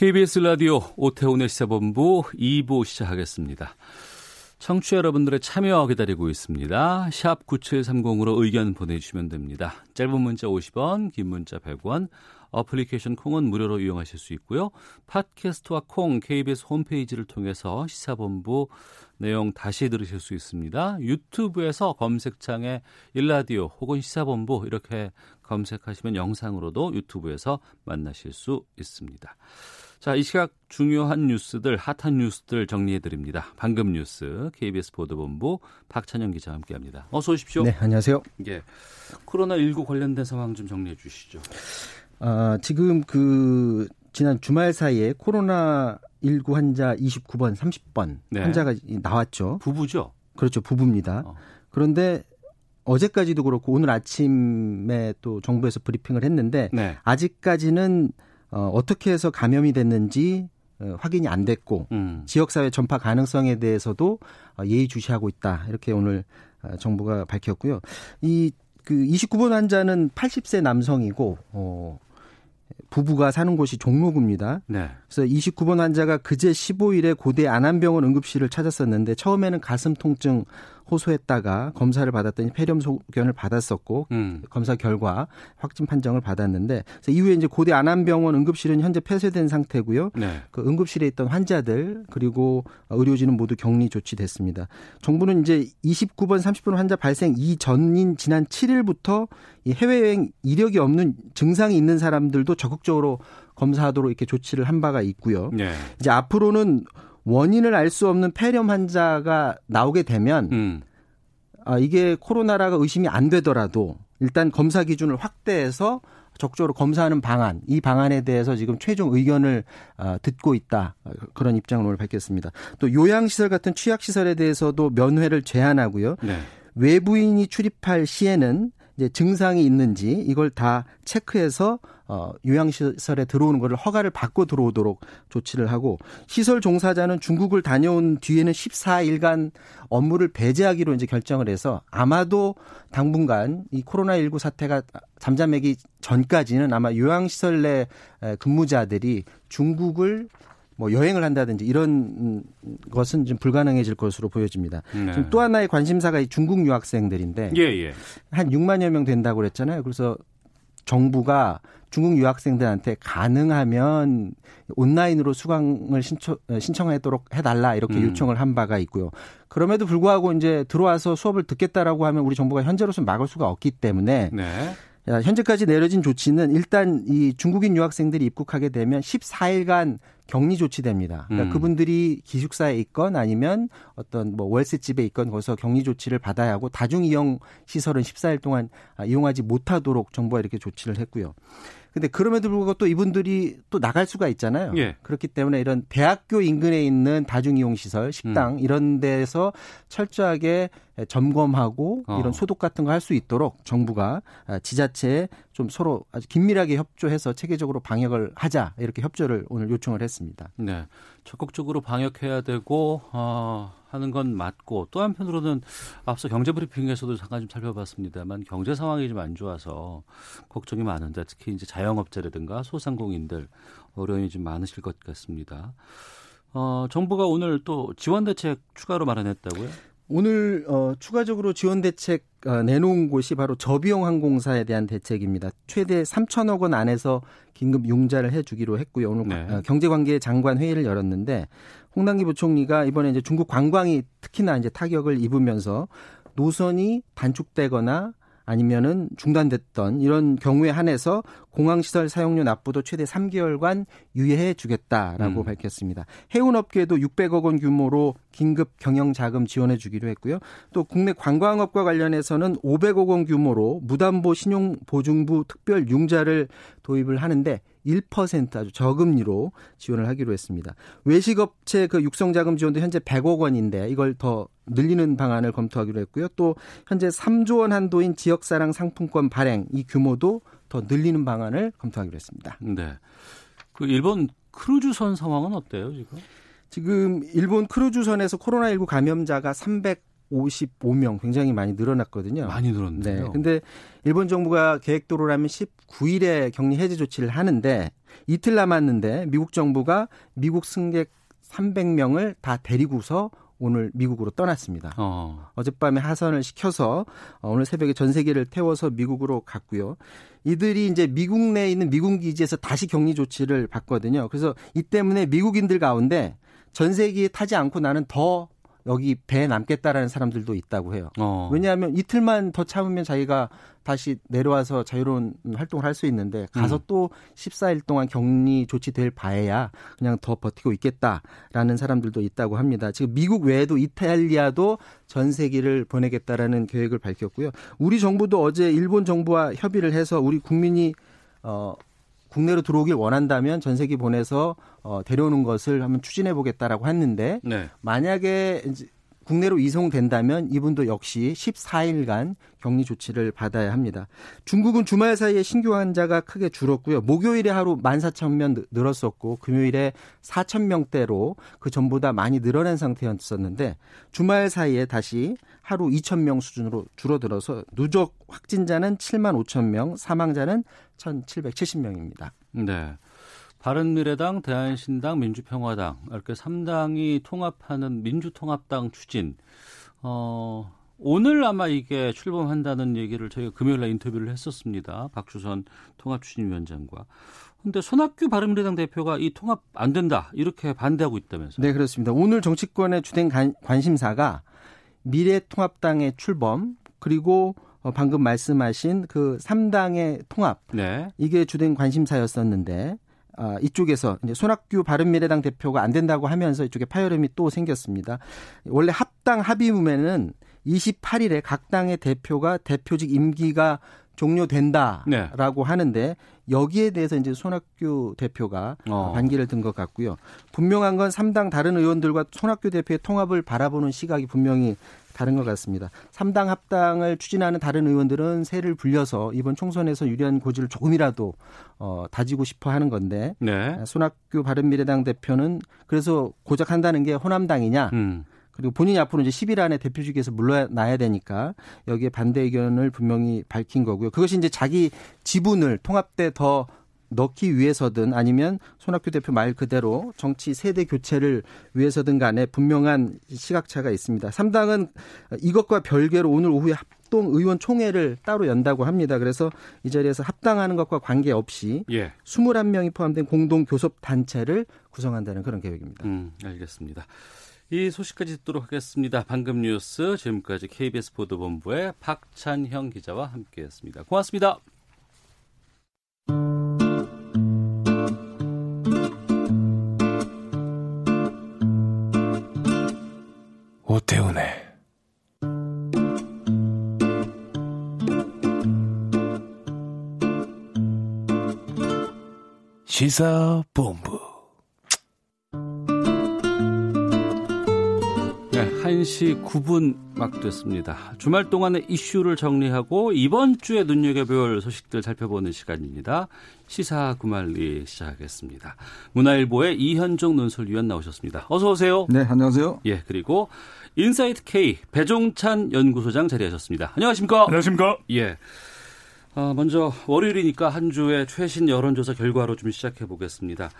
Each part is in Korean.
KBS 라디오 오태훈의 시사본부 2부 시작하겠습니다. 청취자 여러분들의 참여 기다리고 있습니다. 샵 9730으로 의견 보내주시면 됩니다. 짧은 문자 50원, 긴 문자 100원, 어플리케이션 콩은 무료로 이용하실 수 있고요. 팟캐스트와 콩, KBS 홈페이지를 통해서 시사본부 내용 다시 들으실 수 있습니다. 유튜브에서 검색창에 일라디오 혹은 시사본부 이렇게 검색하시면 영상으로도 유튜브에서 만나실 수 있습니다. 자, 이 시각 중요한 뉴스들, 핫한 뉴스들 정리해 드립니다. 방금 뉴스 KBS 보도본부 박찬영 기자와 함께합니다. 어서 오십시오. 네, 안녕하세요. 예. 코로나 19 관련된 상황 좀 정리해 주시죠. 아, 지금 그 지난 주말 사이에 코로나 19 환자 29번, 30번 네. 환자가 나왔죠. 부부죠? 그렇죠, 부부입니다. 어. 그런데 어제까지도 그렇고 오늘 아침에 또 정부에서 브리핑을 했는데 네. 아직까지는 어, 어떻게 해서 감염이 됐는지 어, 확인이 안 됐고 음. 지역사회 전파 가능성에 대해서도 어, 예의주시하고 있다. 이렇게 오늘 어, 정부가 밝혔고요. 이 그 29번 환자는 80세 남성이고 어 부부가 사는 곳이 종로구입니다. 네. 그래서 29번 환자가 그제 15일에 고대 안암병원 응급실을 찾았었는데 처음에는 가슴 통증 호소했다가 검사를 받았더니 폐렴 소견을 받았었고 음. 검사 결과 확진 판정을 받았는데 이후에 이제 고대 안암병원 응급실은 현재 폐쇄된 상태고요. 네. 그 응급실에 있던 환자들 그리고 의료진은 모두 격리 조치됐습니다. 정부는 이제 29번 30번 환자 발생 이전인 지난 7일부터 이 해외여행 이력이 없는 증상이 있는 사람들도 적극적으로 검사하도록 이렇게 조치를 한 바가 있고요. 네. 이제 앞으로는 원인을 알 수 없는 폐렴 환자가 나오게 되면 음. 아, 이게 코로나라가 의심이 안 되더라도 일단 검사 기준을 확대해서 적극적으로 검사하는 방안, 이 방안에 대해서 지금 최종 의견을 아, 듣고 있다. 아, 그런 입장을 오늘 밝혔습니다. 또 요양시설 같은 취약시설에 대해서도 면회를 제한하고요. 네. 외부인이 출입할 시에는 이제 증상이 있는지 이걸 다 체크해서 어, 요양시설에 들어오는 것을 허가를 받고 들어오도록 조치를 하고 시설 종사자는 중국을 다녀온 뒤에는 14일간 업무를 배제하기로 이제 결정을 해서 아마도 당분간 이 코로나19 사태가 잠잠하기 전까지는 아마 요양시설 내 에, 근무자들이 중국을 뭐 여행을 한다든지 이런 음, 것은 좀 불가능해질 것으로 보여집니다. 네. 지금 또 하나의 관심사가 이 중국 유학생들인데 예, 예. 한 6만여 명 된다고 그랬잖아요. 그래서 정부가 중국 유학생들한테 가능하면 온라인으로 수강을 신청, 신청하도록 해달라 이렇게 음. 요청을 한 바가 있고요. 그럼에도 불구하고 이제 들어와서 수업을 듣겠다라고 하면 우리 정부가 현재로서 막을 수가 없기 때문에 네. 야, 현재까지 내려진 조치는 일단 이 중국인 유학생들이 입국하게 되면 14일간 격리 조치됩니다. 그러니까 음. 그분들이 기숙사에 있건 아니면 어떤 뭐 월세집에 있건 거기서 격리 조치를 받아야 하고 다중 이용 시설은 14일 동안 아, 이용하지 못하도록 정부가 이렇게 조치를 했고요. 근데 그럼에도 불구하고 또 이분들이 또 나갈 수가 있잖아요. 예. 그렇기 때문에 이런 대학교 인근에 있는 다중이용 시설, 식당 음. 이런 데서 철저하게 점검하고 어. 이런 소독 같은 거 할 수 있도록 정부가 지자체에 좀 서로 아주 긴밀하게 협조해서 체계적으로 방역을 하자 이렇게 협조를 오늘 요청을 했습니다. 네. 적극적으로 방역해야 되고 어, 하는 건 맞고 또 한편으로는 앞서 경제 브리핑에서도 잠깐 좀 살펴봤습니다만 경제 상황이 좀 안 좋아서 걱정이 많은데 특히 이제 자영업자라든가 소상공인들 어려움이 좀 많으실 것 같습니다. 어, 정부가 오늘 또 지원 대책 추가로 마련했다고요? 오늘 어, 추가적으로 지원 대책 어, 내놓은 곳이 바로 저비용 항공사에 대한 대책입니다. 최대 3천억 원 안에서 긴급 융자를 해주기로 했고요. 오늘 네. 어, 경제관계 장관 회의를 열었는데 홍남기 부총리가 이번에 이제 중국 관광이 특히나 이제 타격을 입으면서 노선이 단축되거나 아니면은 중단됐던 이런 경우에 한해서 공항시설 사용료 납부도 최대 3개월간 유예해 주겠다라고 음. 밝혔습니다. 해운업계도 600억 원 규모로 긴급 경영 자금 지원해 주기로 했고요. 또 국내 관광업과 관련해서는 500억 원 규모로 무담보 신용 보증부 특별 융자를 도입을 하는데 1% 아주 저금리로 지원을 하기로 했습니다. 외식업체 그 육성자금 지원도 현재 100억 원인데 이걸 더 늘리는 방안을 검토하기로 했고요. 또 현재 3조 원 한도인 지역사랑 상품권 발행 이 규모도 더 늘리는 방안을 검토하기로 했습니다. 네. 그 일본 크루즈선 상황은 어때요, 지금? 지금 일본 크루즈선에서 코로나19 감염자가 355명 굉장히 많이 늘어났거든요. 많이 늘었네요. 네. 근데 일본 정부가 계획대로라면 19일에 격리 해제 조치를 하는데 이틀 남았는데 미국 정부가 미국 승객 300명을 다 데리고서 오늘 미국으로 떠났습니다. 어. 어젯밤에 하선을 시켜서 오늘 새벽에 전 세계를 태워서 미국으로 갔고요. 이들이 이제 미국 내에 있는 미군 기지에서 다시 격리 조치를 받거든요. 그래서 이 때문에 미국인들 가운데 전 세기에 타지 않고 나는 더 여기 배에 남겠다라는 사람들도 있다고 해요. 어. 왜냐하면 이틀만 더 참으면 자기가 다시 내려와서 자유로운 활동을 할 수 있는데 가서 음. 또 14일 동안 격리 조치될 바에야 그냥 더 버티고 있겠다라는 사람들도 있다고 합니다. 지금 미국 외에도 이탈리아도 전 세기를 보내겠다라는 계획을 밝혔고요. 우리 정부도 어제 일본 정부와 협의를 해서 우리 국민이 어 국내로 들어오길 원한다면 전세기 보내서 어, 데려오는 것을 한번 추진해 보겠다라고 했는데 네. 만약에 국내로 이송된다면 이분도 역시 14일간 격리 조치를 받아야 합니다. 중국은 주말 사이에 신규 환자가 크게 줄었고요. 목요일에 하루 14,000명 늘었었고 금요일에 4,000명대로 그 전보다 많이 늘어난 상태였었는데 주말 사이에 다시 하루 2,000명 수준으로 줄어들어서 누적 확진자는 7만 5천 명, 사망자는 1,770명입니다. 네. 바른미래당, 대한신당, 민주평화당 이렇게 3당이 통합하는 민주통합당 추진. 어, 오늘 아마 이게 출범한다는 얘기를 저희가 금요일 날 인터뷰를 했었습니다. 박주선 통합추진위원장과. 근데 손학규 바른미래당 대표가 이 통합 안 된다 이렇게 반대하고 있다면서요? 네 그렇습니다. 오늘 정치권의 주된 관심사가 미래통합당의 출범 그리고 어, 방금 말씀하신 그 3당의 통합 네. 이게 주된 관심사였었는데 아, 이쪽에서 이제 손학규 바른미래당 대표가 안 된다고 하면서 이쪽에 파열음이 또 생겼습니다. 원래 합당 합의문에는 28일에 각 당의 대표가 대표직 임기가 종료된다라고 네. 하는데 여기에 대해서 이제 손학규 대표가 어. 반기를 든 것 같고요. 분명한 건 3당 다른 의원들과 손학규 대표의 통합을 바라보는 시각이 분명히 다른 것 같습니다. 3당 합당을 추진하는 다른 의원들은 새를 불려서 이번 총선에서 유리한 고지를 조금이라도 어, 다지고 싶어 하는 건데 네. 손학규 바른미래당 대표는 그래서 고작 한다는 게 호남당이냐 음. 그리고 본인이 앞으로 이제 10일 안에 대표직에서 물러나야 되니까 여기에 반대 의견을 분명히 밝힌 거고요. 그것이 이제 자기 지분을 통합돼 더 넣기 위해서든 아니면 손학규 대표 말 그대로 정치 세대 교체를 위해서든 간에 분명한 시각차가 있습니다. 3당은 이것과 별개로 오늘 오후에 합동 의원 총회를 따로 연다고 합니다. 그래서 이 자리에서 합당하는 것과 관계없이 예. 21명이 포함된 공동 교섭 단체를 구성한다는 그런 계획입니다. 음, 알겠습니다. 이 소식까지 듣도록 하겠습니다. 방금 뉴스 지금까지 KBS 보도본부의 박찬형 기자와 함께했습니다. 고맙습니다. 오태훈의 시사본부 1시 9분 막 됐습니다. 주말 동안의 이슈를 정리하고 이번 주에 눈여겨볼 소식들 살펴보는 시간입니다. 시사 구말리 시작하겠습니다. 문화일보의 이현종 논설위원 나오셨습니다. 어서 오세요. 네, 안녕하세요. 예, 그리고 인사이트 K 배종찬 연구소장 자리하셨습니다. 안녕하십니까? 안녕하십니까? 예. 어, 먼저 월요일이니까 한 주의 최신 여론조사 결과로 좀 시작해 보겠습니다.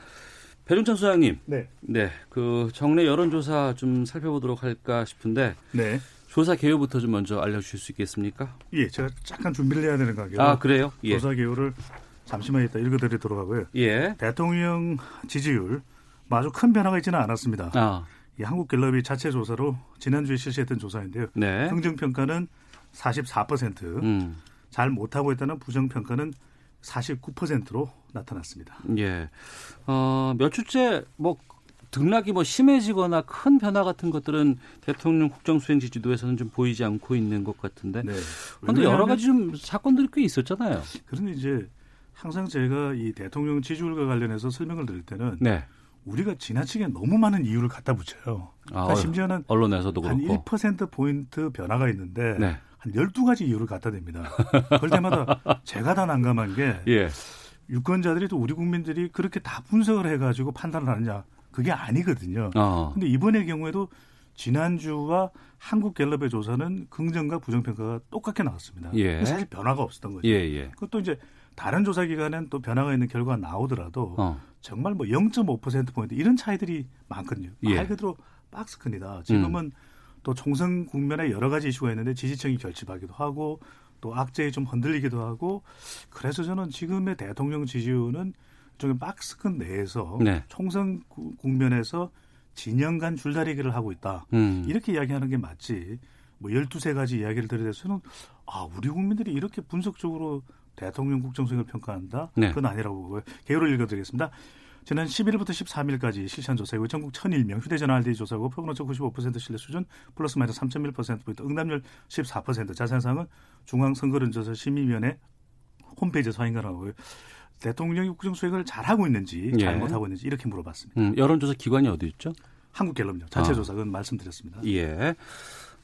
배종찬 소장님. 네. 네. 그 정례 여론조사 좀 살펴보도록 할까 싶은데. 네. 조사 개요부터 좀 먼저 알려주실 수 있겠습니까? 예, 제가 잠깐 준비를 해야 되는 관계로. 아, 그래요? 예. 조사 개요를 잠시만 있다 읽어드리도록 하고요. 예. 대통령 지지율 아주 큰 변화가 있지는 않았습니다. 아. 이 한국갤럽이 자체 조사로 지난주에 실시했던 조사인데요. 네. 긍정평가는 44%, 음. 잘 못하고 있다는 부정평가는 49%로 나타났습니다. 예. 어, 몇 주째 뭐 등락이 뭐 심해지거나 큰 변화 같은 것들은 대통령 국정수행 지지도에서는 좀 보이지 않고 있는 것 같은데. 네. 그런데 여러 가지 좀 사건들이 꽤 있었잖아요. 그런데 이제 항상 제가 이 대통령 지지율과 관련해서 설명을 드릴 때는 네. 우리가 지나치게 너무 많은 이유를 갖다 붙여요. 그러니까 아, 심지어는 언론에서도 한 그렇고. 1% 포인트 변화가 있는데 네. 한 12가지 이유를 갖다 댑니다. 그럴 때마다 제가 다 난감한 게 예. 유권자들이 또 우리 국민들이 그렇게 다 분석을 해가지고 판단을 하느냐 그게 아니거든요. 어. 근데 이번의 경우에도 지난주와 한국갤럽의 조사는 긍정과 부정평가가 똑같게 나왔습니다. 예. 사실 변화가 없었던 거죠. 예, 예. 그것도 이제 다른 조사 기관은 또 변화가 있는 결과가 나오더라도 어. 정말 뭐 0.5% 포인트 이런 차이들이 많거든요. 예. 말 그대로 박스큰이다. 지금은 음. 또 총선 국면에 여러 가지 이슈가 있는데 지지층이 결집하기도 하고 또 악재에 좀 흔들리기도 하고 그래서 저는 지금의 대통령 지지율은 좀 박스큰 내에서 네. 총선 국면에서 진영 간 줄다리기를 하고 있다. 음. 이렇게 이야기하는 게 맞지. 뭐 12세 가지 이야기를 들여대서는 아, 우리 국민들이 이렇게 분석적으로 대통령 국정수행을 평가한다? 네. 그건 아니라고 보고요. 개요를 읽어드리겠습니다. 지난 11일부터 13일까지 실시한 조사이고 전국 1001명 휴대전화 RD 조사고 표본오차 95% 신뢰 수준 플러스 마이너스 3.1%포인트 응답률 14% 자세한 사항은 중앙선거론조사 심의위원회 홈페이지에서 확인 가능하고요. 대통령이 국정 수행을 잘하고 있는지 예. 잘못하고 있는지 이렇게 물어봤습니다. 음, 여론조사 기관이 어디 있죠? 한국갤럽요. 자체 아. 조사는 말씀드렸습니다. 예.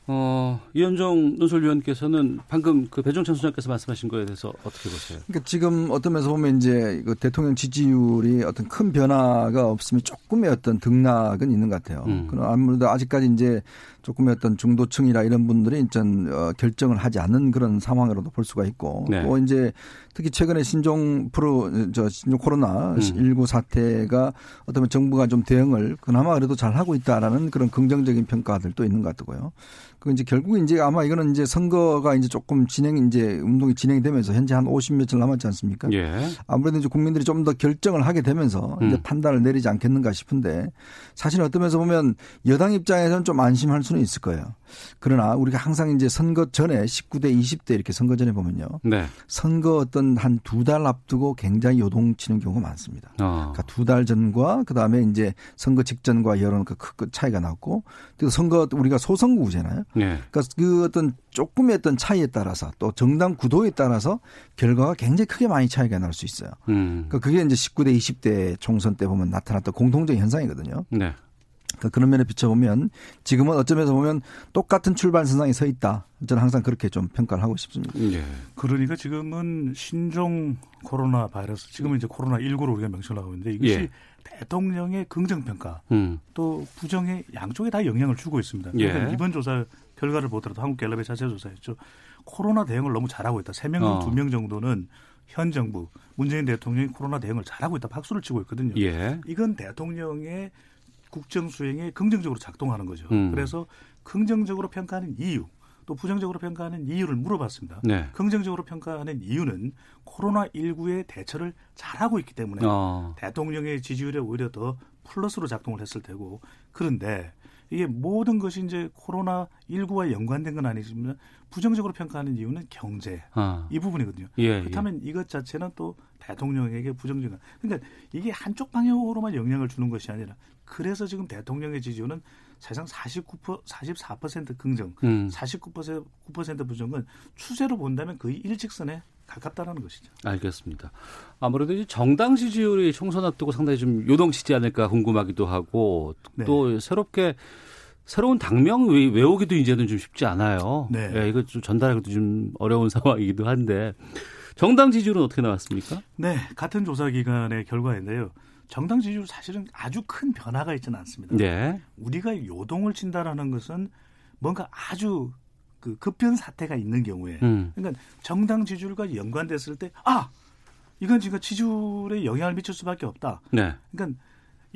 어, 이현정 논설위원께서는 방금 그 배종찬 소장께서 말씀하신 거에 대해서 어떻게 보세요? 그러니까 지금 어떤 면에서 보면 이제 그 대통령 지지율이 어떤 큰 변화가 없으면 조금의 어떤 등락은 있는 것 같아요. 음. 그럼 아무래도 아직까지 이제 조금의 어떤 중도층이라 이런 분들이 전 어, 결정을 하지 않는 그런 상황으로도 볼 수가 있고 네. 또 이제 특히 최근에 신종 프로 저 신종 코로나 음. 19 사태가 어떤 정부가 좀 대응을 그나마 그래도 잘 하고 있다라는 그런 긍정적인 평가들도 있는 것 같고요. 그 이제 결국 이제 아마 이거는 이제 선거가 이제 조금 진행 이제 운동이 진행이 되면서 현재 한 50 며칠 남았지 않습니까? 예. 아무래도 이제 국민들이 좀 더 결정을 하게 되면서 음. 이제 판단을 내리지 않겠는가 싶은데 사실 어떤 면에서 보면 여당 입장에서는 좀 안심할 수는 있을 거예요. 그러나 우리가 항상 이제 선거 전에 19대 20대 이렇게 선거 전에 보면요. 네. 선거 어떤 한 두 달 앞두고 굉장히 요동치는 경우가 많습니다. 어. 그러니까 두 달 전과 그다음에 이제 선거 직전과 여론 그 차이가 났고 또 선거 우리가 소선구잖아요. 네. 그러니까 그 어떤 조금의 어떤 차이에 따라서 또 정당 구도에 따라서 결과가 굉장히 크게 많이 차이가 날 수 있어요. 음. 그러니까 그게 이제 19대 20대 총선 때 보면 나타났던 공통적인 현상이거든요. 네. 그러니까 그런 면에 비춰보면 지금은 어쩌면서 보면 똑같은 출발선상에 서 있다. 저는 항상 그렇게 좀 평가를 하고 싶습니다. 예. 그러니까 지금은 신종 코로나 바이러스, 지금은 이제 코로나 19로 우리가 명칭을 하고 있는데 이것이 예. 대통령의 긍정 평가 음. 또 부정의 양쪽에 다 영향을 주고 있습니다. 그러니까 예. 이번 조사 결과를 보더라도 한국갤럽의 자체 조사였죠. 코로나 대응을 너무 잘하고 있다. 3명 중 어. 2명 정도는 현 정부 문재인 대통령이 코로나 대응을 잘하고 있다. 박수를 치고 있거든요. 예. 이건 대통령의 국정 수행에 긍정적으로 작동하는 거죠. 음. 그래서 긍정적으로 평가하는 이유 또 부정적으로 평가하는 이유를 물어봤습니다. 네. 긍정적으로 평가하는 이유는 코로나 19의 대처를 잘하고 있기 때문에 어. 대통령의 지지율에 오히려 더 플러스로 작동을 했을 테고 그런데 이게 모든 것이 이제 코로나 19와 연관된 건 아니지만 부정적으로 평가하는 이유는 경제 어. 이 부분이거든요. 예, 예. 그렇다면 예. 이것 자체는 또 대통령에게 부정적인 그러니까 이게 한쪽 방향으로만 영향을 주는 것이 아니라 그래서 지금 대통령의 지지율은 사실상 49% 44% 긍정, 음. 49% 9% 부정은 추세로 본다면 거의 일직선에 가깝다라는 것이죠. 알겠습니다. 아무래도 이제 정당 지지율이 총선 앞두고 상당히 좀 요동치지 않을까 궁금하기도 하고 네. 또 새롭게 새로운 당명 외우기도 이제는 좀 쉽지 않아요. 네. 네 이거 좀 전달하기도 좀 어려운 상황이기도 한데 정당 지지율은 어떻게 나왔습니까? 네, 같은 조사 기관의 결과인데요. 정당 지지율 사실은 아주 큰 변화가 있지는 않습니다. 네. 우리가 요동을 친다라는 것은 뭔가 아주 그 급변 사태가 있는 경우에 음. 그러니까 정당 지지율과 연관됐을 때 아 이건 지금 지지율에 영향을 미칠 수밖에 없다. 네. 그러니까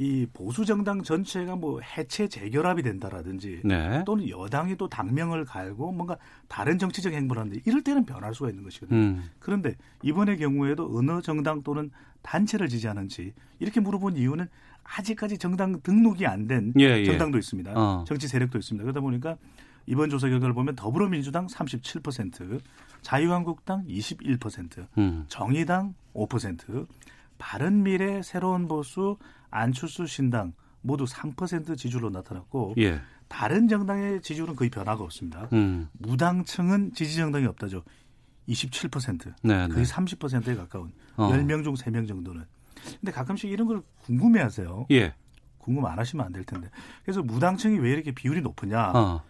이 보수 정당 전체가 뭐 해체 재결합이 된다라든지 네. 또는 여당이 또 당명을 갈고 뭔가 다른 정치적 행보를 하는데 이럴 때는 변할 수가 있는 것이거든요. 음. 그런데 이번의 경우에도 어느 정당 또는 단체를 지지하는지 이렇게 물어본 이유는 아직까지 정당 등록이 안된 예, 예. 정당도 있습니다. 어. 정치 세력도 있습니다. 그러다 보니까 이번 조사 결과를 보면 더불어민주당 37%, 자유한국당 21%, 음. 정의당 5%, 바른미래, 새로운 보수, 안철수 신당 모두 3% 지지율로 나타났고 예. 다른 정당의 지지율은 거의 변화가 없습니다. 음. 무당층은 지지 정당이 없다죠. 27%, 네, 거의 네. 30%에 가까운 어. 10명 중 3명 정도는. 근데 가끔씩 이런 걸 궁금해 하세요. 예. 궁금 안 하시면 안 될 텐데. 그래서 무당층이 왜 이렇게 비율이 높으냐. 어.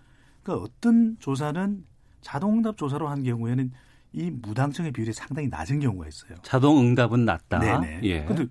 그러니까 어떤 조사는 자동응답 조사로 한 경우에는 이 무당층의 비율이 상당히 낮은 경우가 있어요. 자동응답은 낮다. 네네. 예. 근데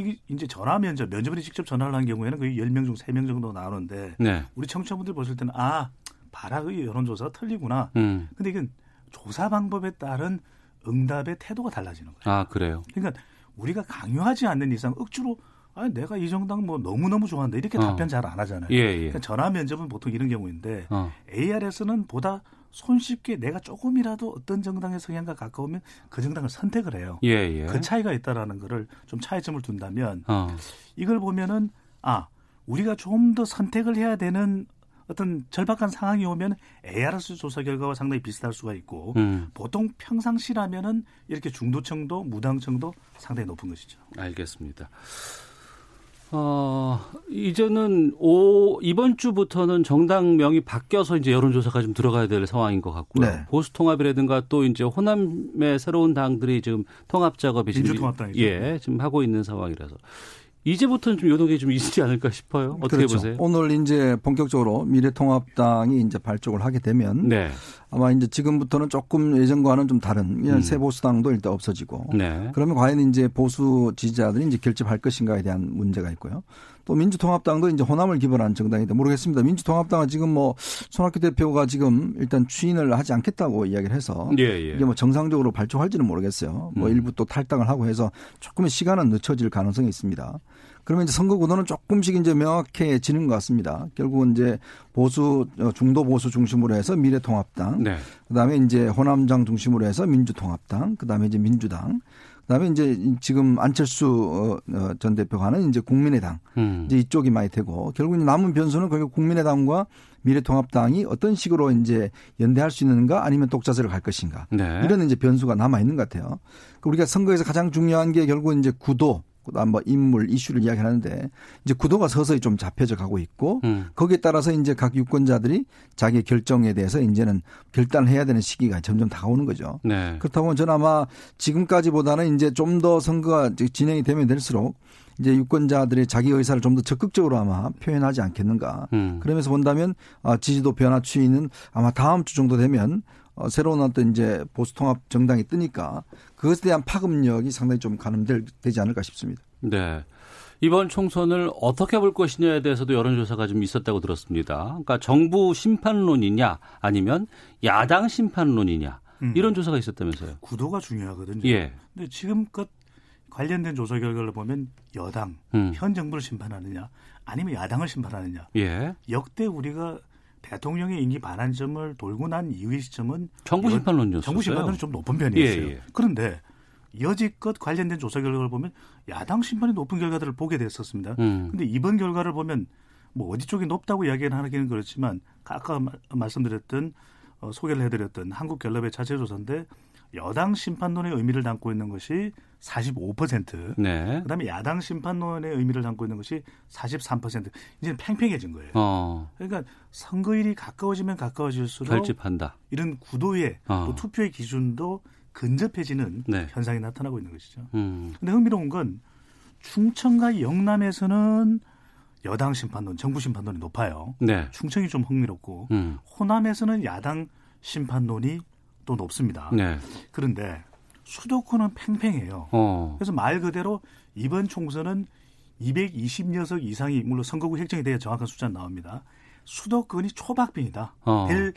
이게 이제 전화 면접, 면접원이 직접 전화를 한 경우에는 거의 10명 중 3명 정도 나오는데 네. 우리 청취자분들 보실 때는 아, 바라의 여론조사가 틀리구나. 음. 근데 이건 조사 방법에 따른 응답의 태도가 달라지는 거예요. 아, 그래요? 그러니까 우리가 강요하지 않는 이상 억지로 아, 내가 이 정당 뭐 너무너무 좋아한다. 이렇게 어. 답변 잘 안 하잖아요. 예, 예. 그러니까 전화 면접은 보통 이런 경우인데 어. ARS는 보다 손쉽게 내가 조금이라도 어떤 정당의 성향과 가까우면 그 정당을 선택을 해요. 예, 예. 그 차이가 있다라는 거를 좀 차이점을 둔다면 어. 이걸 보면은 아 우리가 좀 더 선택을 해야 되는 어떤 절박한 상황이 오면 ARS 조사 결과와 상당히 비슷할 수가 있고 음. 보통 평상시라면은 이렇게 중도층도 무당층도 상당히 높은 것이죠. 알겠습니다. 어, 이제는 오, 이번 주부터는 정당명이 바뀌어서 이제 여론조사가 좀 들어가야 될 상황인 것 같고요. 네. 보수 통합이라든가 또 이제 호남의 새로운 당들이 지금 통합 작업이 지금 예, 지금 하고 있는 상황이라서 이제부터는 좀 요동이 좀 있지 않을까 싶어요. 어떻게 그렇죠. 보세요? 오늘 이제 본격적으로 미래통합당이 이제 발족을 하게 되면 네. 아마 이제 지금부터는 조금 예전과는 좀 다른 음. 새 보수당도 일단 없어지고 네. 그러면 과연 이제 보수 지지자들이 이제 결집할 것인가에 대한 문제가 있고요. 또 민주통합당도 이제 호남을 기본한 정당인데 모르겠습니다. 민주통합당은 지금 뭐 손학규 대표가 지금 일단 추인을 하지 않겠다고 이야기를 해서 예, 예. 이게 뭐 정상적으로 발족할지는 모르겠어요. 뭐 음. 일부 또 탈당을 하고 해서 조금의 시간은 늦춰질 가능성이 있습니다. 그러면 이제 선거 구도는 조금씩 이제 명확해지는 것 같습니다. 결국은 이제 보수 어, 중도 보수 중심으로 해서 미래통합당, 네. 그다음에 이제 호남장 중심으로 해서 민주통합당, 그다음에 이제 민주당, 그다음에 이제 지금 안철수 어, 어, 전 대표가 하는 이제 국민의당 음. 이제 이쪽이 많이 되고 결국 남은 변수는 결국 국민의당과 미래통합당이 어떤 식으로 이제 연대할 수 있는가 아니면 독자세를 갈 것인가 네. 이런 이제 변수가 남아 있는 것 같아요. 우리가 선거에서 가장 중요한 게 결국 이제 구도 뭐 인물 이슈를 이야기하는데 이제 구도가 서서히 좀 잡혀져 가고 있고 음. 거기에 따라서 이제 각 유권자들이 자기 결정에 대해서 이제는 결단을 해야 되는 시기가 점점 다가오는 거죠. 네. 그렇다고 저는 아마 지금까지보다는 이제 좀 더 선거가 진행이 되면 될수록 이제 유권자들의 자기 의사를 좀 더 적극적으로 아마 표현하지 않겠는가. 음. 그러면서 본다면 아, 지지도 변화 추이는 아마 다음 주 정도 되면 어, 새로운 어떤 이제 보수통합 정당이 뜨니까 그것에 대한 파급력이 상당히 좀 가늠되지 않을까 싶습니다. 네. 이번 총선을 어떻게 볼 것이냐에 대해서도 여론조사가 좀 있었다고 들었습니다. 그러니까 정부 심판론이냐 아니면 야당 심판론이냐 음. 이런 조사가 있었다면서요. 구도가 중요하거든요. 예. 근데 지금껏 관련된 조사 결과를 보면 여당, 음. 현 정부를 심판하느냐 아니면 야당을 심판하느냐. 예. 역대 우리가 대통령의 임기 반환점을 돌고 난 이후의 시점은 정부 심판론이었어요. 정부 심판론이 좀 높은 편이었어요. 예, 예. 그런데 여지껏 관련된 조사 결과를 보면 야당 심판이 높은 결과들을 보게 됐었습니다. 음. 근데 이번 결과를 보면 뭐 어디 쪽이 높다고 이야기는 하기는 그렇지만 아까 말씀드렸던 어, 소개를 해드렸던 한국갤럽의 자체 조사인데 여당 심판론의 의미를 담고 있는 것이 45%. 네. 그다음에 야당 심판론의 의미를 담고 있는 것이 43%. 이제는 팽팽해진 거예요. 어. 그러니까 선거일이 가까워지면 가까워질수록 결집한다. 이런 구도의 어. 또 투표의 기준도 근접해지는 네. 현상이 나타나고 있는 것이죠. 음. 근데 흥미로운 건 충청과 영남에서는 여당 심판론, 정부 심판론이 높아요. 네. 충청이 좀 흥미롭고 음. 호남에서는 야당 심판론이 또 높습니다. 네. 그런데 수도권은 팽팽해요. 어. 그래서 말 그대로 이번 총선은 220녀석 이상이 물론 선거구 획정에 대해 정확한 숫자는 나옵니다. 수도권이 초박빙이다. 어. 될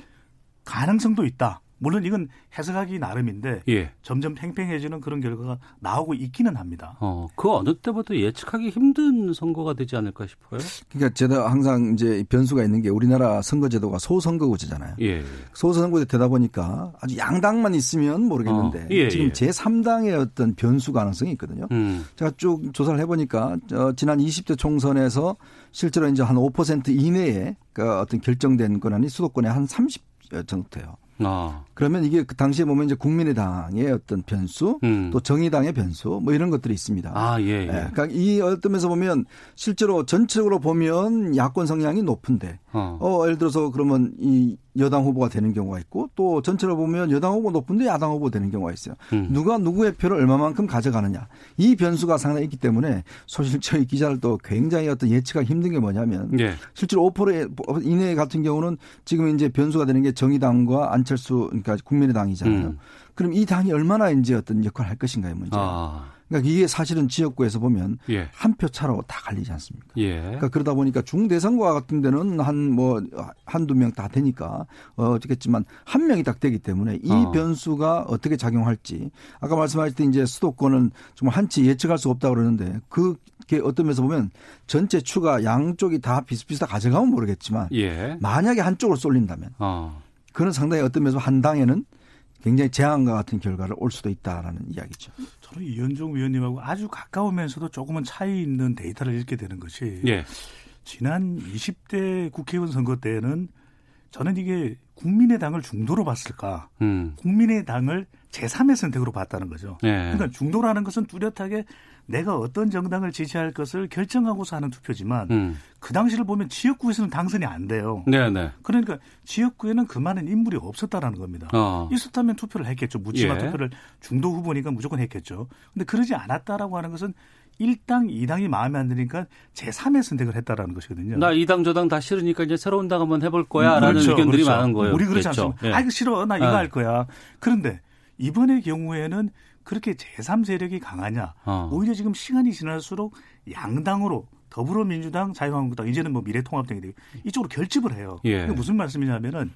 가능성도 있다. 물론 이건 해석하기 나름인데 예. 점점 팽팽해지는 그런 결과가 나오고 있기는 합니다. 어, 그 어느 때보다 예측하기 힘든 선거가 되지 않을까 싶어요. 그러니까 제가 항상 이제 변수가 있는 게 우리나라 선거제도가 소선거구제잖아요. 예. 소선거구제 되다 보니까 아주 양당만 있으면 모르겠는데 어. 예, 지금 예. 제 3당의 어떤 변수 가능성이 있거든요. 음. 제가 쭉 조사를 해보니까 어, 지난 20대 총선에서 실제로 이제 한 5% 이내에 그 어떤 결정된 권한이 수도권에 한30 정도 돼요. 아. 그러면 이게 그 당시에 보면 이제 국민의당의 어떤 변수, 음. 또 정의당의 변수, 뭐 이런 것들이 있습니다. 아, 예, 예. 예. 그러니까 이 어떤 면에서 보면 실제로 전체적으로 보면 야권 성향이 높은데, 어, 어 예를 들어서 그러면 이 여당 후보가 되는 경우가 있고 또 전체로 보면 여당 후보 높은데 야당 후보 되는 경우가 있어요. 음. 누가 누구의 표를 얼마만큼 가져가느냐 이 변수가 상당히 있기 때문에 사실 저희 기자들도 굉장히 어떤 예측하기 힘든 게 뭐냐면 예. 실제로 5% 이내 같은 경우는 지금 이제 변수가 되는 게 정의당과 안철수 그러니까 국민의당이잖아요. 음. 그럼 이 당이 얼마나 이제 어떤 역할을 할 것인가의 문제. 아. 그러니까 이게 사실은 지역구에서 보면 예. 한표 차로 다 갈리지 않습니까? 예. 그러니까 그러다 보니까 중대선거 같은 데는 한 뭐 한두 명 다 되니까 어, 어쨌겠지만 한 명이 딱 되기 때문에 이 어. 변수가 어떻게 작용할지 아까 말씀하실 때 이제 수도권은 정말 한치 예측할 수 없다 그러는데 그게 어떤 면에서 보면 전체 추가 양쪽이 다 비슷비슷하게 가져가면 모르겠지만 예. 만약에 한쪽으로 쏠린다면 어. 그는 상당히 어떤 면에서 한 당에는 굉장히 재앙과 같은 결과를 올 수도 있다라는 이야기죠. 저는 이현종 위원님하고 아주 가까우면서도 조금은 차이 있는 데이터를 읽게 되는 것이 예. 지난 20대 국회의원 선거 때는 저는 이게 국민의당을 중도로 봤을까, 음. 국민의당을 제3의 선택으로 봤다는 거죠. 예. 그러니까 중도라는 것은 뚜렷하게 내가 어떤 정당을 지지할 것을 결정하고서 하는 투표지만 음. 그 당시를 보면 지역구에서는 당선이 안 돼요. 네네. 네. 그러니까 지역구에는 그 많은 인물이 없었다라는 겁니다. 어. 있었다면 투표를 했겠죠. 묻지마 예. 투표를 중도 후보니까 무조건 했겠죠. 근데 그러지 않았다라고 하는 것은 1당, 2당이 마음에 안 드니까 제3의 선택을 했다라는 것이거든요. 나 2당, 저당 다 싫으니까 이제 새로운 당 한번 해볼 거야. 라는 그렇죠, 의견들이 그렇죠. 많은 거예요. 우리 그렇지 그렇죠. 않습니까? 예. 아, 이거 싫어. 나 이거 예. 할 거야. 그런데 이번의 경우에는 그렇게 제3 세력이 강하냐. 어. 오히려 지금 시간이 지날수록 양당으로 더불어민주당, 자유한국당, 이제는 뭐 미래통합당이 되고 이쪽으로 결집을 해요. 예. 무슨 말씀이냐면은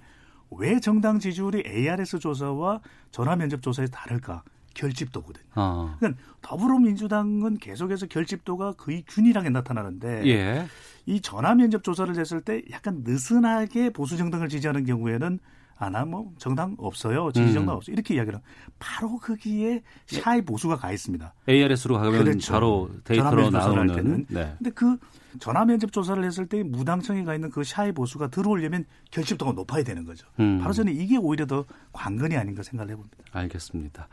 왜 정당 지지율이 ARS 조사와 전화 면접 조사에서 다를까? 결집도거든요. 어. 그러니까 더불어민주당은 계속해서 결집도가 거의 균일하게 나타나는데 예. 이 전화 면접 조사를 했을 때 약간 느슨하게 보수 정당을 지지하는 경우에는 아나 뭐 정당 없어요 지지 정당 음. 없어 요 이렇게 이야기를 바로 거기에 shy 보수가 가 있습니다. ARS로 가면 그렇죠. 바로 데이터로 나오는. 때는. 네. 근데 그 전화 면접 조사를 했을 때 무당층에 가 있는 그 shy 보수가 들어오려면 결집도가 높아야 되는 거죠. 음. 바로 저는 이게 오히려 더 관건이 아닌가 생각을 해봅니다. 알겠습니다.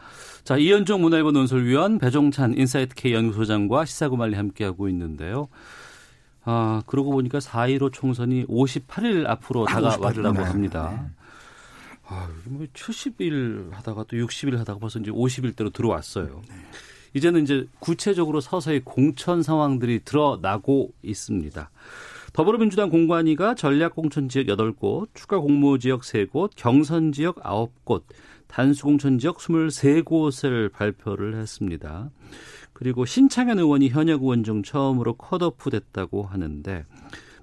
자 이현종 문화일보 논설위원 배종찬 인사이트 K 연구소장과 시사구말리 함께하고 있는데요. 아, 그러고 보니까 4.15 총선이 58일 앞으로 아, 다가왔다고 합니다. 네. 아, 뭐 70일 하다가 또 60일 하다가 벌써 이제 50일대로 들어왔어요. 네. 이제는 이제 구체적으로 서서히 공천 상황들이 드러나고 있습니다. 더불어민주당 공관위가 전략 공천 지역 8곳, 추가 공모 지역 3곳, 경선 지역 9곳, 단수 공천 지역 23곳을 발표를 했습니다. 그리고 신창현 의원이 현역 의원 중 처음으로 컷오프 됐다고 하는데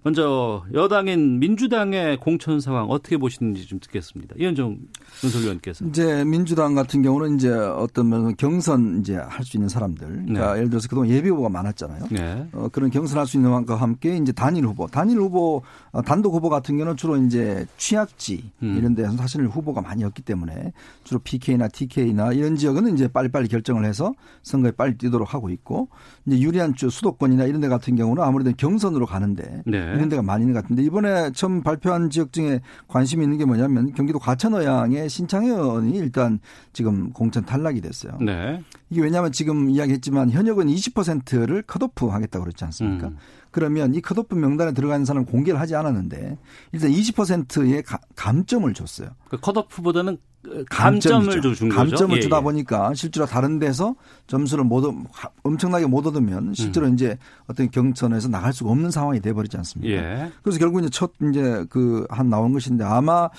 먼저 여당인 민주당의 공천 상황 어떻게 보시는지 좀 듣겠습니다. 이현정 논설위원께서. 이제 민주당 같은 경우는 이제 어떤 경선 이제 할 수 있는 사람들. 그러니까 네. 예를 들어서 그동안 예비 후보가 많았잖아요. 네. 어, 그런 경선할 수 있는 것과 함께 이제 단일 후보, 단일 후보, 어, 단독 후보 같은 경우는 주로 이제 취약지 음. 이런 데서 사실 후보가 많이 없기 때문에 주로 PK나 TK나 이런 지역은 이제 빨리빨리 결정을 해서 선거에 빨리 뛰도록 하고 있고 이제 유리한 주 수도권이나 이런 데 같은 경우는 아무래도 경선으로 가는데 네. 이런 데가 많이 있는 것 같은데 이번에 처음 발표한 지역 중에 관심이 있는 게 뭐냐면 경기도 과천어양의 신창현이 일단 지금 공천 탈락이 됐어요. 네. 이게 왜냐하면 지금 이야기했지만 현역은 20%를 컷오프 하겠다고 그랬지 않습니까? 음. 그러면 이 컷오프 명단에 들어가는 사람 공개를 하지 않았는데 일단 20%의 감점을 줬어요. 그 컷오프보다는 감점을 준 거죠. 감점을 예, 주다 예. 보니까 실제로 다른 데서 점수를 못 엄청나게 못 얻으면 실제로 음. 이제 어떤 경선에서 나갈 수가 없는 상황이 돼 버리지 않습니까? 예. 그래서 결국 이제 첫 이제 그 한 나온 것인데 아마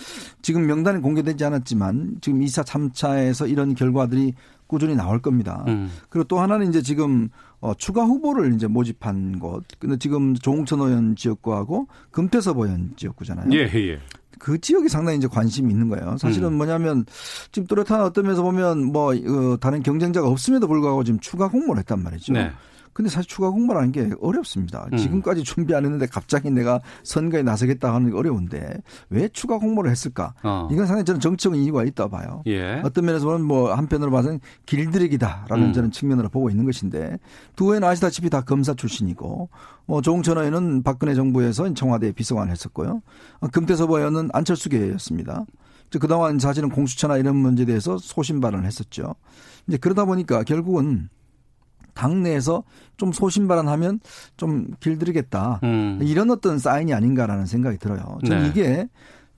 지금 명단이 공개되지 않았지만 지금 2차 3차에서 이런 결과들이 꾸준히 나올 겁니다. 음. 그리고 또 하나는 이제 지금 어, 추가 후보를 이제 모집한 곳. 근데 지금 조홍천 의원 지역구하고 금태섭 의원 지역구잖아요. 예, 예. 그 지역이 상당히 이제 관심이 있는 거예요. 사실은 음. 뭐냐면 지금 뚜렷한 어떤 면에서 보면 뭐 어, 다른 경쟁자가 없음에도 불구하고 지금 추가 공모를 했단 말이죠. 네. 근데 사실 추가 공모라는 게 어렵습니다. 음. 지금까지 준비 안 했는데 갑자기 내가 선거에 나서겠다 하는 게 어려운데 왜 추가 공모를 했을까? 어. 이건 상당히 저는 정치적인 이유가 있다 봐요. 예. 어떤 면에서 보면 뭐 한편으로 봐서는 길들이기다라는 음. 저는 측면으로 보고 있는 것인데 두 회는 아시다시피 다 검사 출신이고 뭐 조홍천 의원은 박근혜 정부에서 청와대 비서관을 했었고요. 금태섭 의원은 안철수계였습니다. 그동안 사실은 공수처나 이런 문제에 대해서 소신 발언을 했었죠. 이제 그러다 보니까 결국은 당내에서 좀 소신발언하면 좀 길들이겠다. 음. 이런 어떤 사인이 아닌가라는 생각이 들어요. 저는 네. 이게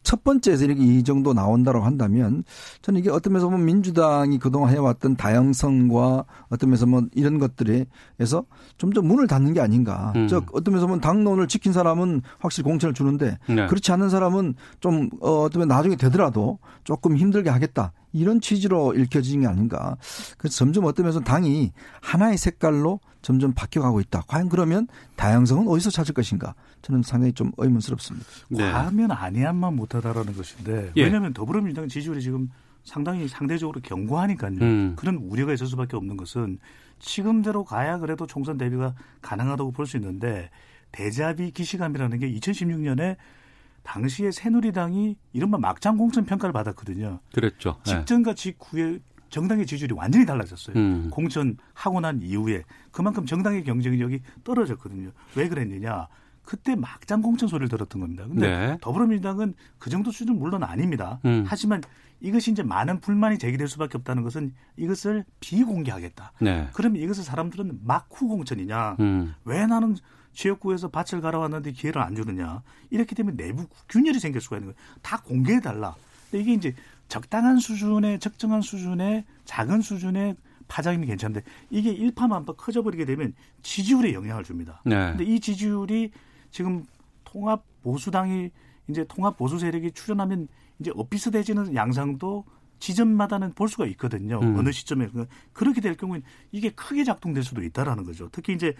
첫 번째에서 이렇게 이 정도 나온다고 한다면 저는 이게 어떤 면에서 보면 민주당이 그동안 해왔던 다양성과 어떤 면에서 뭐 이런 것들에서 점점 문을 닫는 게 아닌가. 음. 즉 어떤 면에서 보면 당론을 지킨 사람은 확실히 공천을 주는데 네. 그렇지 않은 사람은 좀 어, 어떤 면 나중에 되더라도 조금 힘들게 하겠다. 이런 취지로 읽혀지는 게 아닌가. 그래서 점점 어떤 면에서 당이 하나의 색깔로 점점 바뀌어가고 있다. 과연 그러면 다양성은 어디서 찾을 것인가? 저는 상당히 좀 의문스럽습니다. 네. 과하면 아니한만 못하다라는 것인데 예. 왜냐하면 더불어민주당 지지율이 지금 상당히 상대적으로 견고하니까요. 음. 그런 우려가 있을 수밖에 없는 것은 지금대로 가야 그래도 총선 대비가 가능하다고 볼 수 있는데 대자비 기시감이라는 게 2016년에 당시에 새누리당이 이른바 막장 공천 평가를 받았거든요. 그랬죠. 네. 직전과 직후에 정당의 지지율이 완전히 달라졌어요. 음. 공천하고 난 이후에 그만큼 정당의 경쟁력이 떨어졌거든요. 왜 그랬느냐? 그때 막장 공천 소리를 들었던 겁니다. 근데 네. 더불어민주당은 그 정도 수준은 물론 아닙니다. 음. 하지만 이것이 이제 많은 불만이 제기될 수밖에 없다는 것은 이것을 비공개하겠다. 네. 그러면 이것을 사람들은 막후 공천이냐? 음. 왜 나는 지역구에서 밭을 갈아왔는데 기회를 안 주느냐? 이렇게 되면 내부 균열이 생길 수가 있는 거예요. 다 공개해 달라. 이게 이제 적당한 수준의 적정한 수준의 작은 수준의 파장이면 괜찮은데 이게 일파만파 커져버리게 되면 지지율에 영향을 줍니다. 네. 근데 이 지지율이 지금 통합 보수당이 이제 통합 보수 세력이 출연하면 이제 엇비슷해지는 양상도 지점마다는 볼 수가 있거든요. 음. 어느 시점에 그렇게 될 경우엔 이게 크게 작동될 수도 있다라는 거죠. 특히 이제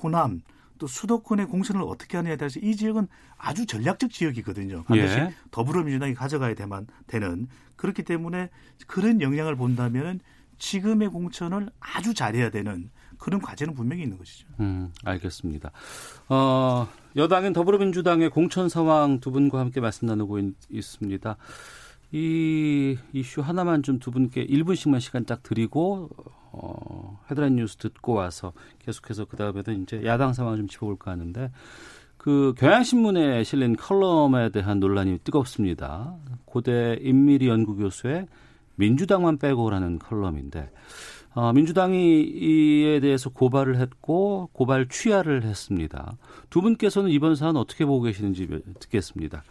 호남 또 수도권의 공천을 어떻게 하느냐에 따라서 이 지역은 아주 전략적 지역이거든요. 반드시 예. 더불어민주당이 가져가야 되만 되는 그렇기 때문에 그런 영향을 본다면 지금의 공천을 아주 잘해야 되는 그런 과제는 분명히 있는 것이죠. 음, 알겠습니다. 어, 여당인 더불어민주당의 공천 상황 두 분과 함께 말씀 나누고 있, 있습니다. 이 이슈 하나만 좀 두 분께 1분씩만 시간 딱 드리고 어, 헤드라인 뉴스 듣고 와서 계속해서 그 다음에는 이제 야당 상황을 좀 짚어볼까 하는데 그 경향신문에 실린 컬럼에 대한 논란이 뜨겁습니다. 고대 인미리 연구교수의 민주당만 빼고라는 컬럼인데 어, 민주당이 이에 대해서 고발을 했고 고발 취하를 했습니다. 두 분께서는 이번 사안 어떻게 보고 계시는지 듣겠습니다.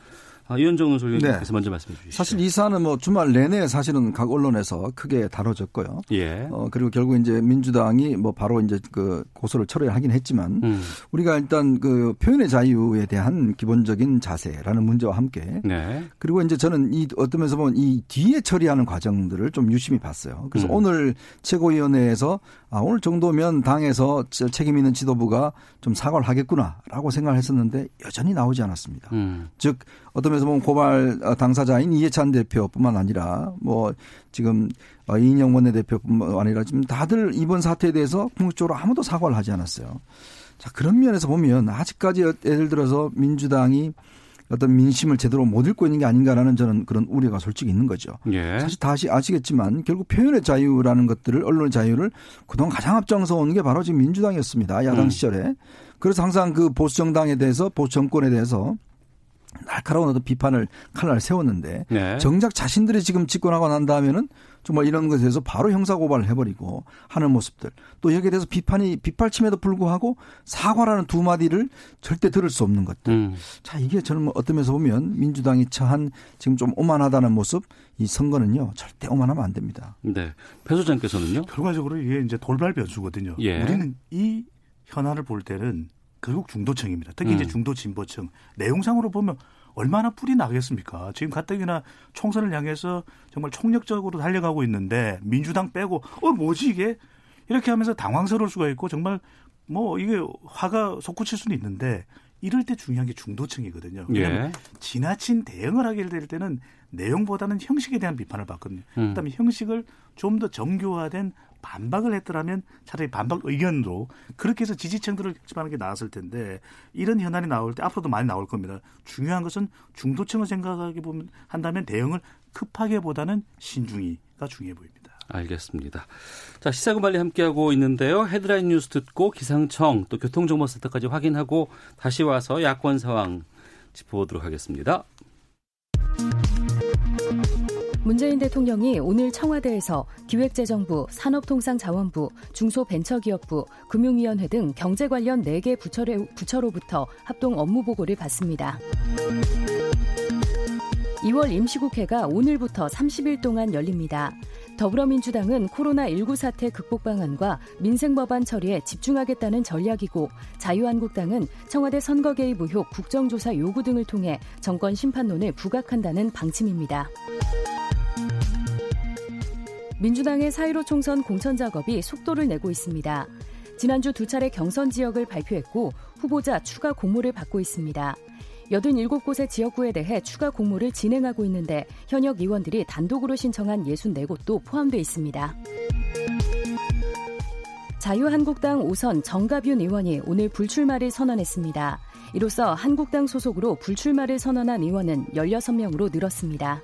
아, 이현정 논설위원께서 네. 먼저 말씀해 주시죠. 사실 이 사안은 뭐 주말 내내 사실은 각 언론에서 크게 다뤄졌고요. 예. 어, 그리고 결국 이제 민주당이 뭐 바로 이제 그 고소를 처리하긴 했지만 음. 우리가 일단 그 표현의 자유에 대한 기본적인 자세라는 문제와 함께 네. 그리고 이제 저는 이 어떤 면에서 보면 이 뒤에 처리하는 과정들을 좀 유심히 봤어요. 그래서 음. 오늘 최고위원회에서 아, 오늘 정도면 당에서 책임 있는 지도부가 좀 사과를 하겠구나라고 생각을 했었는데 여전히 나오지 않았습니다. 음. 즉 어떤 면에서 보면 고발 당사자인 이해찬 대표뿐만 아니라 뭐 지금 이인영 원내대표뿐만 아니라 지금 다들 이번 사태에 대해서 궁극적으로 아무도 사과를 하지 않았어요. 자 그런 면에서 보면 아직까지 예를 들어서 민주당이 어떤 민심을 제대로 못 읽고 있는 게 아닌가라는 저는 그런 우려가 솔직히 있는 거죠. 예. 사실 다시 아시겠지만 결국 표현의 자유라는 것들을 언론의 자유를 그동안 가장 앞장서 온게 바로 지금 민주당이었습니다. 야당 음. 시절에. 그래서 항상 그 보수 정당에 대해서 보수 정권에 대해서 날카로운 어떤 비판을 칼날 세웠는데 네. 정작 자신들이 지금 집권하고 난 다음에는 정말 이런 것에 대해서 바로 형사 고발을 해버리고 하는 모습들 또 여기에 대해서 비판이 빗발침에도 불구하고 사과라는 두 마디를 절대 들을 수 없는 것들. 음. 자 이게 저는 뭐 어떤 면에서 보면 민주당이 처한 지금 좀 오만하다는 모습 이 선거는요 절대 오만하면 안 됩니다. 네, 배 소장께서는요. 결과적으로 이게 이제 돌발 변수거든요. 예. 우리는 이 현안을 볼 때는 결국 중도층입니다. 특히 음. 이제 중도 진보층 내용상으로 보면 얼마나 풀이 나겠습니까? 지금 가뜩이나 총선을 향해서 정말 총력적으로 달려가고 있는데 민주당 빼고 어 뭐지 이게 이렇게 하면서 당황스러울 수가 있고 정말 뭐 이게 화가 솟구칠 수는 있는데 이럴 때 중요한 게 중도층이거든요. 예. 지나친 대응을 하게 될 때는 내용보다는 형식에 대한 비판을 받거든요. 음. 그다음에 형식을 좀 더 정교화된 반박을 했더라면 차라리 반박 의견으로 그렇게 해서 지지층들을 집하는 게 나았을 텐데 이런 현안이 나올 때 앞으로도 많이 나올 겁니다. 중요한 것은 중도층을 생각하게 보면 한다면 대응을 급하게보다는 신중히가 중요해 보입니다. 알겠습니다. 자, 시사구 말리 함께하고 있는데요. 헤드라인 뉴스 듣고 기상청 또 교통정보센터까지 확인하고 다시 와서 야권 상황 짚어보도록 하겠습니다. 문재인 대통령이 오늘 청와대에서 기획재정부, 산업통상자원부, 중소벤처기업부, 금융위원회 등 경제 관련 4개 부처로부터 합동 업무 보고를 받습니다. 2월 임시국회가 오늘부터 30일 동안 열립니다. 더불어민주당은 코로나19 사태 극복 방안과 민생 법안 처리에 집중하겠다는 전략이고 자유한국당은 청와대 선거 개입 의혹 국정조사 요구 등을 통해 정권 심판론을 부각한다는 방침입니다. 민주당의 사1로 총선 공천 작업이 속도를 내고 있습니다. 지난주 두 차례 경선 지역을 발표했고 후보자 추가 공모를 받고 있습니다. 87곳의 지역구에 대해 추가 공모를 진행하고 있는데 현역 의원들이 단독으로 신청한 64곳도 포함되어 있습니다. 자유한국당 오선 정가윤 의원이 오늘 불출마를 선언했습니다. 이로써 한국당 소속으로 불출마를 선언한 의원은 16명으로 늘었습니다.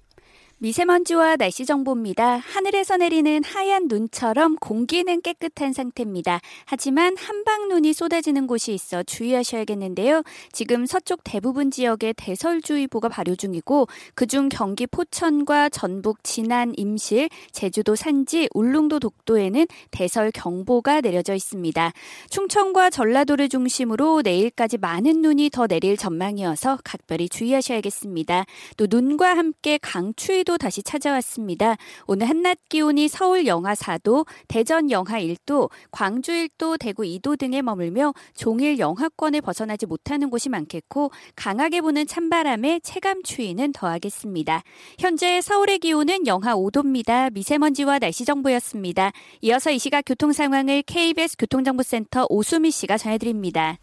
미세먼지와 날씨 정보입니다. 하늘에서 내리는 하얀 눈처럼 공기는 깨끗한 상태입니다. 하지만 한방눈이 쏟아지는 곳이 있어 주의하셔야겠는데요. 지금 서쪽 대부분 지역에 대설주의보가 발효 중이고 그중 경기 포천과 전북 진안 임실, 제주도 산지, 울릉도 독도에는 대설 경보가 내려져 있습니다. 충청과 전라도를 중심으로 내일까지 많은 눈이 더 내릴 전망이어서 각별히 주의하셔야겠습니다. 또 눈과 함께 강추위도 또 다시 찾아왔습니다. 오늘 한낮 기온이 서울 영하 4도, 대전 영하 1도, 광주 1도, 대구 2도 등에 머물며 종일 영하권을 벗어나지 못하는 곳이 많겠고 강하게 부는 찬바람에 체감 추위는 더하겠습니다. 현재 서울의 기온은 영하 5도입니다. 미세먼지와 날씨 정보였습니다. 이어서 이 시각 교통 상황을 KBS 교통정보센터 오수미 씨가 전해드립니다.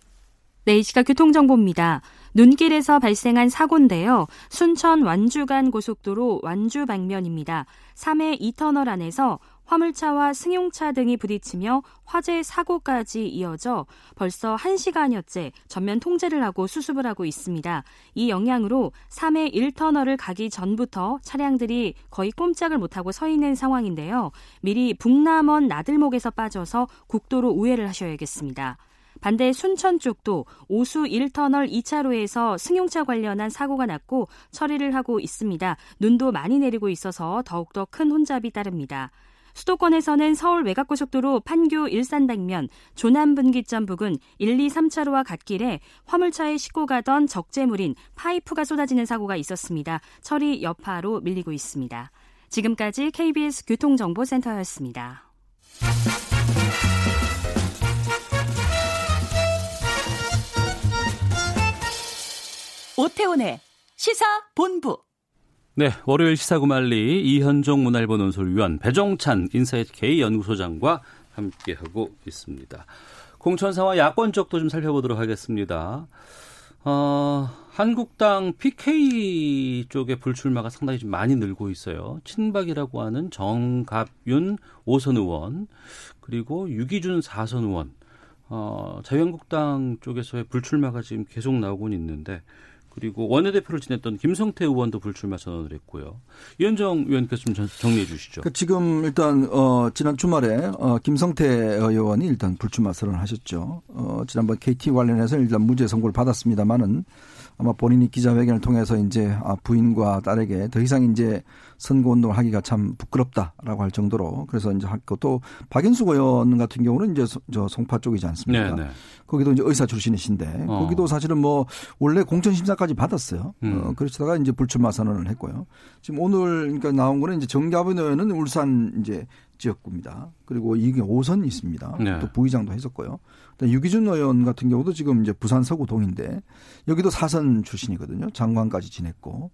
네, 이 시각 교통정보입니다. 눈길에서 발생한 사고인데요. 순천 완주 간 고속도로 완주 방면입니다. 3회 2터널 안에서 화물차와 승용차 등이 부딪히며 화재 사고까지 이어져 벌써 1시간여째 전면 통제를 하고 수습을 하고 있습니다. 이 영향으로 3회 1터널을 가기 전부터 차량들이 거의 꼼짝을 못하고 서 있는 상황인데요. 미리 북남원 나들목에서 빠져서 국도로 우회를 하셔야겠습니다. 반대 순천 쪽도 오수 1터널 2차로에서 승용차 관련한 사고가 났고 처리를 하고 있습니다. 눈도 많이 내리고 있어서 더욱더 큰 혼잡이 따릅니다. 수도권에서는 서울 외곽고속도로 판교 일산 방면 조남 분기점 부근 1, 2, 3차로와 갓길에 화물차에 싣고 가던 적재물인 파이프가 쏟아지는 사고가 있었습니다. 처리 여파로 밀리고 있습니다. 지금까지 KBS 교통정보센터였습니다. 오태훈의 시사본부. 네, 월요일 시사구말리 이현종 문화일보 논설위원 배종찬 인사이트 K연구소장과 함께하고 있습니다. 공천사와 야권 쪽도 좀 살펴보도록 하겠습니다. 어, 한국당 PK 쪽의 불출마가 상당히 좀 많이 늘고 있어요. 친박이라고 하는 정갑윤 5선 의원, 그리고 유기준 4선 의원, 어, 자유한국당 쪽에서의 불출마가 지금 계속 나오고 있는데, 그리고 원내대표를 지냈던 김성태 의원도 불출마 선언을 했고요. 이현정 의원께서 좀 정리해 주시죠. 그 지금 일단 어 지난 주말에 어 김성태 의원이 일단 불출마 선언을 하셨죠. 어 지난번 KT 관련해서 일단 무죄 선고를 받았습니다만은 아마 본인이 기자회견을 통해서 이제 아, 부인과 딸에게 더 이상 이제 선거 운동을 하기가 참 부끄럽다라고 할 정도로 그래서 이제 했고 또 박인수 의원 같은 경우는 이제 저 송파 쪽이지 않습니까? 네네. 네. 거기도 이제 의사 출신이신데 어. 거기도 사실은 뭐 원래 공천 심사까지 받았어요. 음. 어, 그러시다가 이제 불출마 선언을 했고요. 지금 오늘 그러니까 나온 거는 이제 정가분 의원은 울산 이제 지역구입니다. 그리고 이게 5선 있습니다. 네. 또 부의장도 했었고요. 유기준 의원 같은 경우도 지금 이제 부산 서구 동인데 여기도 사선 출신이거든요. 장관까지 지냈고.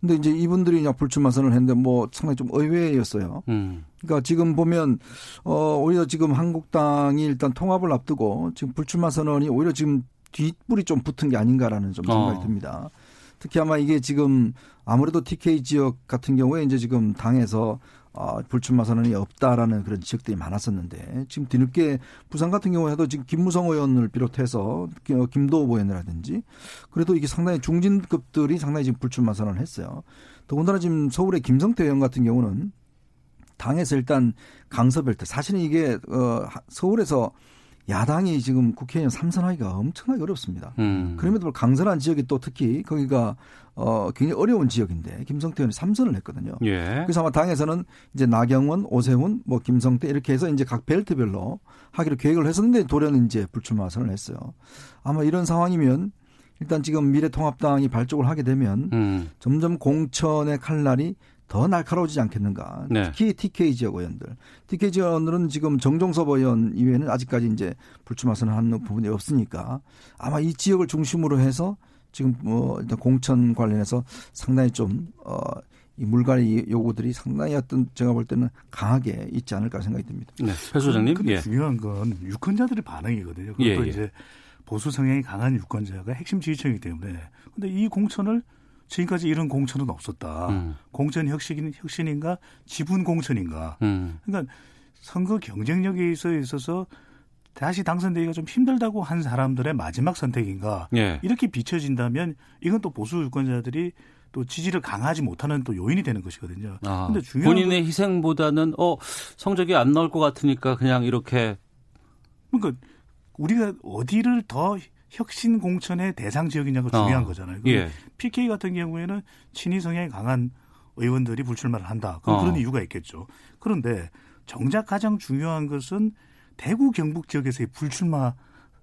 근데 이제 이분들이 그냥 불출마 선을 했는데 뭐 상당히 좀 의외였어요. 음. 그러니까 지금 보면 어 오히려 지금 한국당이 일단 통합을 앞두고 지금 불출마 선언이 오히려 지금 뒷불이 좀 붙은 게 아닌가라는 좀 생각이 어. 듭니다. 특히 아마 이게 지금 아무래도 TK 지역 같은 경우에 이제 지금 당에서 어, 불출마 선언이 없다라는 그런 지적들이 많았었는데 지금 뒤늦게 부산 같은 경우에도 지금 김무성 의원을 비롯해서 김도호 의원이라든지 그래도 이게 상당히 중진급들이 상당히 지금 불출마 선언을 했어요. 더군다나 지금 서울의 김성태 의원 같은 경우는 당에서 일단 강서벨트 사실은 이게 어 서울에서 야당이 지금 국회의원 삼선하기가 엄청나게 어렵습니다. 음. 그럼에도 불구하고 강선한 지역이 또 특히 거기가 어 굉장히 어려운 지역인데 김성태 의원이 삼선을 했거든요. 예. 그래서 아마 당에서는 이제 나경원, 오세훈, 뭐 김성태 이렇게 해서 이제 각 벨트별로 하기로 계획을 했었는데 돌연 이제 불출마 선을 했어요. 아마 이런 상황이면 일단 지금 미래통합당이 발족을 하게 되면 음. 점점 공천의 칼날이 더 날카로워지지 않겠는가. 네. 특히 TK 지역 의원들. TK 지역 의원들은 지금 정종섭 의원 이외에는 아직까지 이제 불출마 선언하는 부분이 없으니까 아마 이 지역을 중심으로 해서 지금 뭐 일단 공천 관련해서 상당히 좀 어. 이 물갈이 요구들이 상당히 어떤 제가 볼 때는 강하게 있지 않을까 생각이 듭니다. 네, 배 소장님. 예. 중요한 건 유권자들의 반응이거든요. 그것도 예, 예. 이제 보수 성향이 강한 유권자가 핵심 지지층이기 때문에 근데 이 공천을 지금까지 이런 공천은 없었다. 음. 공천 혁신, 혁신인가 지분 공천인가. 음. 그러니까 선거 경쟁력에 있어서 다시 당선되기가 좀 힘들다고 한 사람들의 마지막 선택인가. 예. 이렇게 비춰진다면 이건 또 보수 유권자들이 또 지지를 강하지 못하는 또 요인이 되는 것이거든요. 아, 근데 중요한 본인의 희생보다는 어 성적이 안 나올 것 같으니까 그냥 이렇게 그러니까 우리가 어디를 더 혁신 공천의 대상 지역이냐가 중요한 어. 거잖아요. 예. PK 같은 경우에는 친위 성향이 강한 의원들이 불출마를 한다. 그런, 어. 그런 이유가 있겠죠. 그런데 정작 가장 중요한 것은 대구 경북 지역에서의 불출마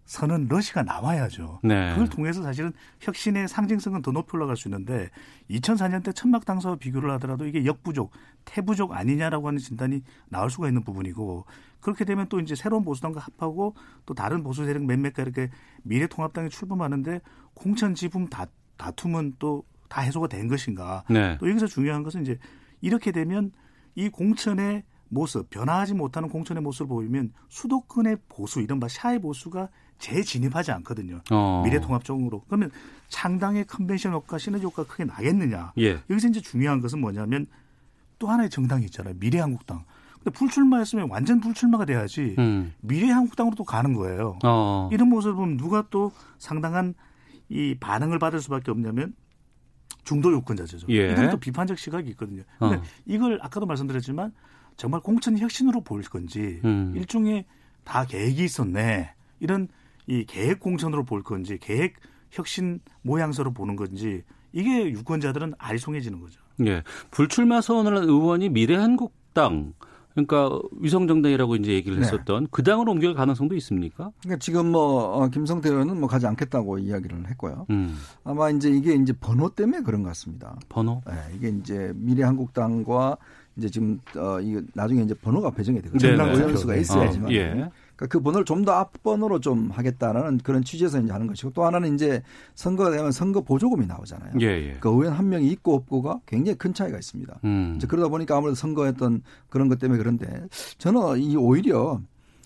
선은 러시가 나와야죠. 네. 그걸 통해서 사실은 혁신의 상징성은 더 높이 올라갈 수 있는데 2004년 때 천막 당사와 비교를 하더라도 이게 역부족, 태부족 아니냐라고 하는 진단이 나올 수가 있는 부분이고 그렇게 되면 또 이제 새로운 보수당과 합하고 또 다른 보수 세력 몇몇가 이렇게 미래통합당에 출범하는데 공천 지분 다, 다툼은 또 다 해소가 된 것인가. 네. 또 여기서 중요한 것은 이제 이렇게 되면 이 공천의 모습, 변화하지 못하는 공천의 모습을 보이면 수도권의 보수, 이른바 샤의 보수가 재진입하지 않거든요. 어. 미래통합 쪽으로. 그러면 창당의 컨벤션 효과, 시너지 효과가 크게 나겠느냐. 예. 여기서 이제 중요한 것은 뭐냐면 또 하나의 정당이 있잖아요. 미래한국당. 근데 불출마했으면 완전 불출마가 돼야지 음. 미래한국당으로 또 가는 거예요. 어. 이런 모습을 보면 누가 또 상당한 이 반응을 받을 수밖에 없냐면 중도 유권자죠. 예. 이런 또 비판적 시각이 있거든요. 근데 어. 이걸 아까도 말씀드렸지만 정말 공천 혁신으로 볼 건지 음. 일종의 다 계획이 있었네. 이런 이 계획 공천으로 볼 건지 계획 혁신 모양새로 보는 건지 이게 유권자들은 알송해지는 거죠. 예. 불출마 선언을 한 의원이 미래한국당 그러니까 위성정당이라고 이제 얘기를 네. 했었던 그 당으로 옮길 가능성도 있습니까? 그러니까 지금 뭐 어, 김성태 의원은 뭐 가지 않겠다고 이야기를 했고요. 음. 아마 이제 이게 이제 번호 때문에 그런 것 같습니다. 번호? 네, 이게 이제 미래한국당과 이제 지금 어 이거 나중에 이제 번호가 배정이 되고 정당 의원 수가 있어야지만 어, 예. 그러니까 그 번호를 좀 더 앞번호로 좀 하겠다라는 그런 취지에서 이제 하는 것이고 또 하나는 이제 선거가 되면 선거 보조금이 나오잖아요. 예, 예. 그 의원 한 명이 있고 없고가 굉장히 큰 차이가 있습니다. 음. 이제 그러다 보니까 아무래도 선거했던 그런 것 때문에 그런데 저는 이 오히려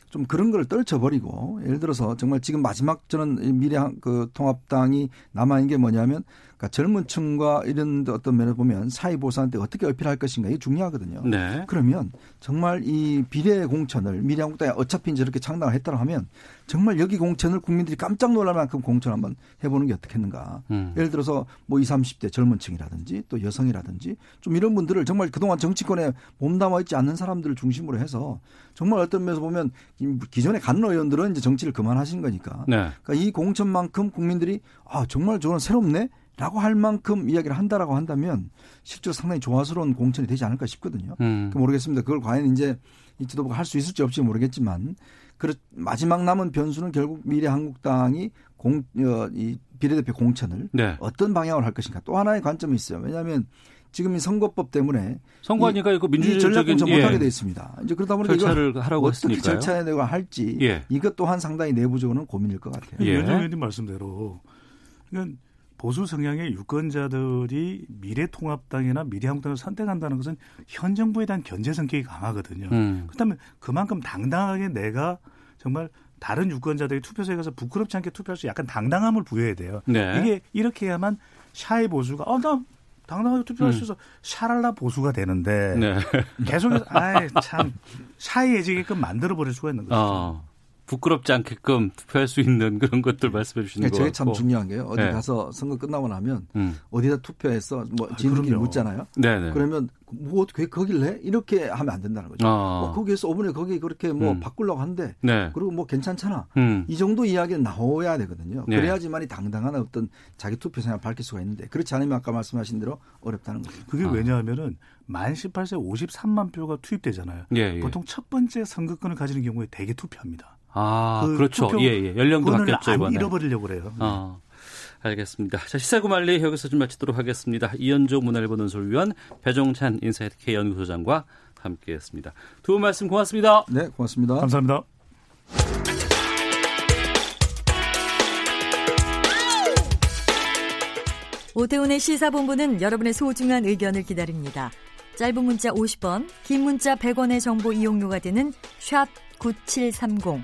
좀 그런 걸 떨쳐버리고 예를 들어서 정말 지금 마지막 저는 미래 그 통합당이 남아있는 게 뭐냐면 그러니까 젊은 층과 이런 어떤 면을 보면 사회 보수한테 어떻게 어필할 것인가 이게 중요하거든요. 네. 그러면 정말 이 비례 공천을 미래한국당이 어차피 이렇게 창당을 했다고 하면 정말 여기 공천을 국민들이 깜짝 놀랄 만큼 공천 한번 해보는 게 어떻겠는가. 음. 예를 들어서 뭐 20, 30대 젊은 층이라든지 또 여성이라든지 좀 이런 분들을 정말 그동안 정치권에 몸담아 있지 않는 사람들을 중심으로 해서 정말 어떤 면에서 보면 기존에 간 의원들은 이제 정치를 그만하신 거니까. 네. 그러니까 이 공천만큼 국민들이 아 정말 저는 새롭네. 라고 할 만큼 이야기를 한다라고 한다면 실제로 상당히 조화스러운 공천이 되지 않을까 싶거든요. 음. 모르겠습니다. 그걸 과연 이제 이 지도부가 할 수 있을지 없을지 모르겠지만 그 마지막 남은 변수는 결국 미래 한국당이 공, 어, 이 비례대표 공천을 네. 어떤 방향으로 할 것인가 또 하나의 관점이 있어요. 왜냐하면 지금 이 선거법 때문에 선거하니까 이거 민주적인 전략 공천 예. 못하게 돼 있습니다. 이제 그러다 보니까 절차를 하라고 어떻게 했으니까요. 절차에 내가 할지 예. 이것 또한 상당히 내부적으로는 고민일 것 같아요. 예. 위원장 의원님 말씀대로 그러니까 보수 성향의 유권자들이 미래통합당이나 미래한국당을 선택한다는 것은 현 정부에 대한 견제 성격이 강하거든요. 음. 그렇다면 그만큼 당당하게 내가 정말 다른 유권자들이 투표소에 가서 부끄럽지 않게 투표할 수 약간 당당함을 부여해야 돼요. 네. 이게 이렇게 해야만 샤이 보수가 어 나 당당하게 투표할 수 음. 있어 음. 샤랄라 보수가 되는데 네. 계속해서 아이 참 샤이해지게끔 만들어 버릴 수가 있는 거죠. 어. 부끄럽지 않게끔 투표할 수 있는 그런 것들 말씀해 주시는 거 같고. 참 중요한 게요. 어디 네. 가서 선거 끝나고 나면 음. 어디다 투표해서 뭐 지인들끼리 아, 묻잖아요. 네네. 그러면 뭐 거길 래 이렇게 하면 안 된다는 거죠. 아. 뭐 거기에서 5분에 거기 그렇게 뭐 음. 바꾸려고 한대. 네. 그리고 뭐 괜찮잖아. 음. 이 정도 이야기는 나와야 되거든요. 네. 그래야지만이 당당한 어떤 자기 투표 생활 밝힐 수가 있는데 그렇지 않으면 아까 말씀하신 대로 어렵다는 거죠. 그게 아. 왜냐하면은 만 18세 53만 표가 투입되잖아요. 예, 예. 보통 첫 번째 선거권을 가지는 경우에 대개 투표합니다. 아, 그 그렇죠. 예, 예. 연령도 바뀌었죠, 이번에. 잃어버리려고 그래요. 어. 알겠습니다. 자, 시사구말리 여기서 좀 마치도록 하겠습니다. 이현종 문화일보 논설위원, 배종찬 인사이트K 연구소장과 함께했습니다. 두 분 말씀 고맙습니다. 네, 고맙습니다. 감사합니다. 오태훈의 시사본부는 여러분의 소중한 의견을 기다립니다. 짧은 문자 50원, 긴 문자 100원의 정보 이용료가 되는 샵 9730,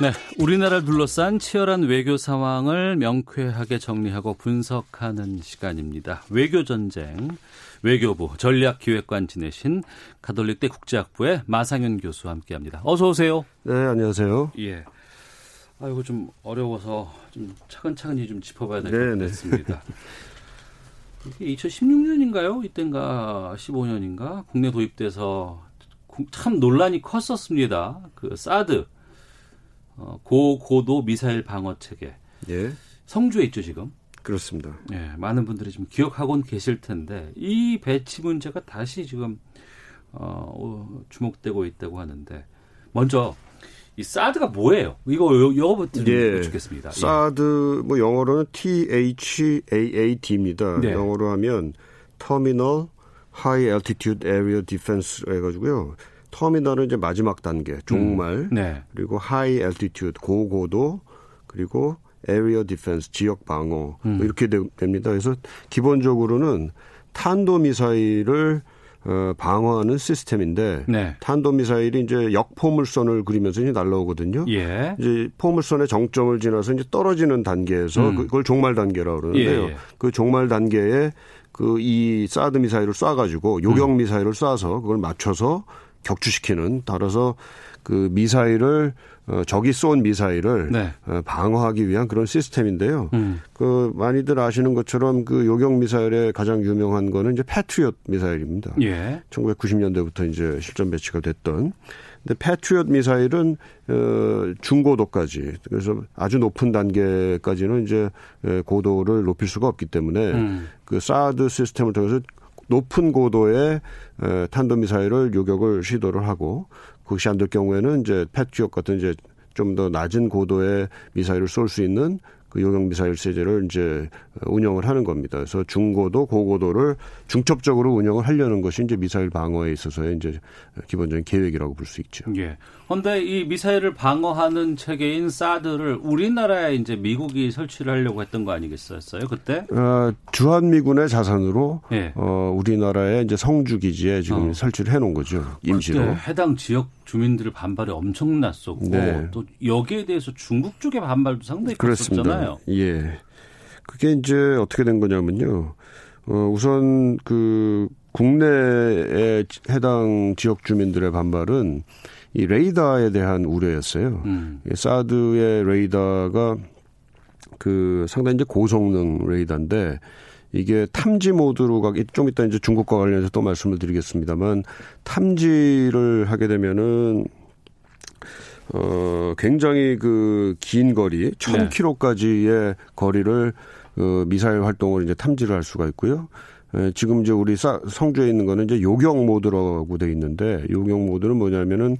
네, 우리나라를 둘러싼 치열한 외교 상황을 명쾌하게 정리하고 분석하는 시간입니다. 외교 전쟁, 외교부 전략기획관 지내신 가톨릭대 국제학부의 마상현 교수와 함께합니다. 어서 오세요. 네, 안녕하세요. 예. 아이고 좀 어려워서 좀 차근차근히 좀 짚어봐야 될 것 같습니다. 이게 2016년인가요? 이땐가 15년인가 국내 도입돼서 참 논란이 컸었습니다. 그 사드 어, 고고도 미사일 방어 체계. 예. 성주에 있죠 지금. 그렇습니다. 예, 많은 분들이 좀 기억하고는 계실 텐데 이 배치 문제가 다시 지금 어, 주목되고 있다고 하는데 먼저 이 사드가 뭐예요? 이거 영어부터 예, 여쭙겠습니다. 사드 뭐 영어로는 THAAD입니다. 네. 영어로 하면 Terminal High Altitude Area Defense 해가지고요. Terminal은 이제 마지막 단계 종말 음. 네. 그리고 High Altitude 고고도 그리고 Area Defense 지역 방어 뭐 음. 뭐 이렇게 되, 됩니다. 그래서 기본적으로는 탄도 미사일을 어, 방어하는 시스템인데 네. 탄도 미사일이 이제 역포물선을 그리면서 이제 날라오거든요. 예. 이제 포물선의 정점을 지나서 이제 떨어지는 단계에서 음. 그, 그걸 종말 단계라고 그러는데요. 예, 예. 그 종말 단계에 그 이 사드 미사일을 쏴가지고 요격 음. 미사일을 쏴서 그걸 맞춰서 격추시키는 따라서 그 미사일을 어, 적이 쏜 미사일을 네. 어, 방어하기 위한 그런 시스템인데요. 음. 그 많이들 아시는 것처럼 그 요격 미사일의 가장 유명한 거는 이제 패트리엇 미사일입니다. 예. 1990년대부터 이제 실전 배치가 됐던. 근데 패트리엇 미사일은 어 중고도까지 그래서 아주 높은 단계까지는 이제 고도를 높일 수가 없기 때문에 음. 그 사드 시스템을 통해서 높은 고도의 탄도미사일을 요격을 시도를 하고 그것이 안 될 경우에는 이제 패트리엇 같은 이제 좀 더 낮은 고도의 미사일을 쏠 수 있는 그 요격 미사일 체제를 이제 운영을 하는 겁니다. 그래서 중고도, 고고도를 중첩적으로 운영을 하려는 것이 이제 미사일 방어에 있어서의 이제 기본적인 계획이라고 볼 수 있죠. 예. 그런데 이 미사일을 방어하는 체계인 사드를 우리나라에 이제 미국이 설치를 하려고 했던 거 아니겠었어요? 그때? 어, 주한 미군의 자산으로 예. 어, 우리나라의 이제 성주 기지에 지금 어. 설치를 해놓은 거죠. 임시로. 해당 지역 주민들의 반발이 엄청났었고 네. 또 여기에 대해서 중국 쪽의 반발도 상당히 컸었잖아요. 예. 그게 이제 어떻게 된 거냐면요. 어, 우선 그 국내에 해당 지역 주민들의 반발은 이 레이더에 대한 우려였어요. 음. 사드의 레이더가 그 상당히 이제 고성능 레이더인데 이게 탐지 모드로 가기 좀 이따 이제 중국과 관련해서 또 말씀을 드리겠습니다만 탐지를 하게 되면은 어 굉장히 그 긴 거리 1000km까지의 거리를 그 미사일 활동을 이제 탐지를 할 수가 있고요. 에, 지금 이제 우리 사, 성주에 있는 거는 이제 요격 모드라고 돼 있는데 요격 모드는 뭐냐면은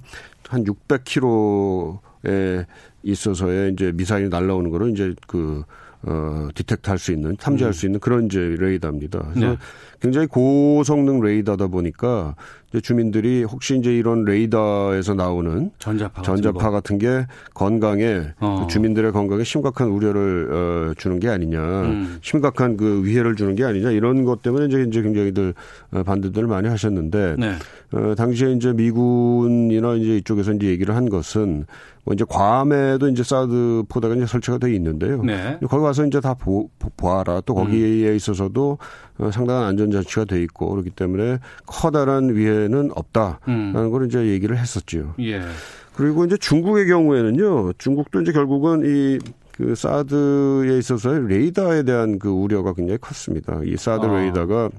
한 600km에 있어서의 이제 미사일이 날라오는 거를 이제 그 어, 디텍트 할 수 있는, 탐지할 음. 수 있는 그런 이제 레이더입니다. 그래서 네. 굉장히 고성능 레이더다 보니까 주민들이 혹시 이제 이런 레이더에서 나오는 전자파, 전자파 같은, 게 건강에 어. 그 주민들의 건강에 심각한 우려를 어, 주는 게 아니냐, 음. 심각한 그 위해를 주는 게 아니냐 이런 것 때문에 이제 이제 굉장히들 어, 반대들을 많이 하셨는데 네. 어, 당시에 이제 미군이나 이제 이쪽에서 이제 얘기를 한 것은 뭐 이제 괌에도 이제 사드 포대가 이제 설치가 돼 있는데요. 네. 거기 가서 이제 다 보, 보아라. 또 거기에 음. 있어서도 어, 상당한 안전 장치가 돼 있고 그렇기 때문에 커다란 위해 는 없다라는 음. 걸 이제 얘기를 했었죠. 예. 그리고 이제 중국의 경우에는요. 중국도 이제 결국은 이 그 사드에 있어서의 레이더에 대한 그 우려가 굉장히 컸습니다. 이 사드 아. 레이더가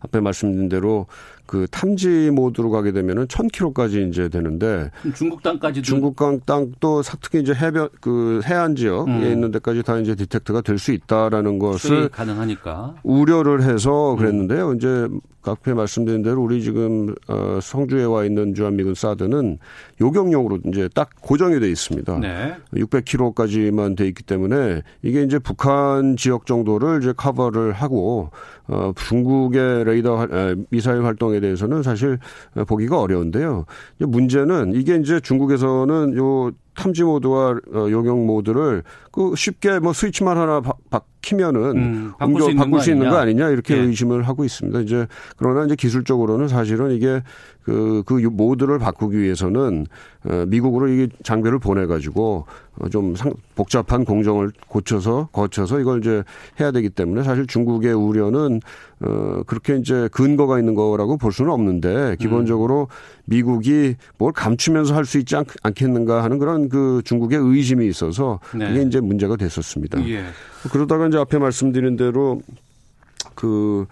앞에 말씀드린 대로 그 탐지 모드로 가게 되면은 1000km까지 이제 되는데 중국 땅까지도 중국 땅도 특히 이제 해변 그 해안 지역에 음. 있는 데까지 다 이제 디텍트가 될 수 있다라는 것을 가능하니까 우려를 해서 그랬는데요. 음. 이제 앞에 말씀드린 대로 우리 지금 어 성주에 와 있는 주한미군 사드는 요격용으로 이제 딱 고정이 돼 있습니다. 네. 600km까지만 돼 있기 때문에 이게 이제 북한 지역 정도를 이제 커버를 하고 어 중국의 레이더 미사일 활동에 대해서는 사실 보기가 어려운데요. 문제는 이게 이제 중국에서는 요 탐지 모드와 어, 요격 모드를 그 쉽게 뭐 스위치만 하나 바, 바뀌면은 음, 바꿀, 수, 바꿀 수 있는 거 아니냐 이렇게 예. 의심을 하고 있습니다. 이제 그러나 이제 기술적으로는 사실은 이게 그, 그 모드를 바꾸기 위해서는 어, 미국으로 이게 장비를 보내가지고 어, 좀 상, 복잡한 공정을 고쳐서 거쳐서 이걸 이제 해야 되기 때문에 사실 중국의 우려는 어, 그렇게 이제 근거가 있는 거라고 볼 수는 없는데 기본적으로 미국이 뭘 감추면서 할 수 있지 않, 겠는가 하는 그런 그 중국의 의심이 있어서 네. 그게 이제 문제가 됐었습니다. 예. 그러다가 이제 앞에 말씀드린 대로 그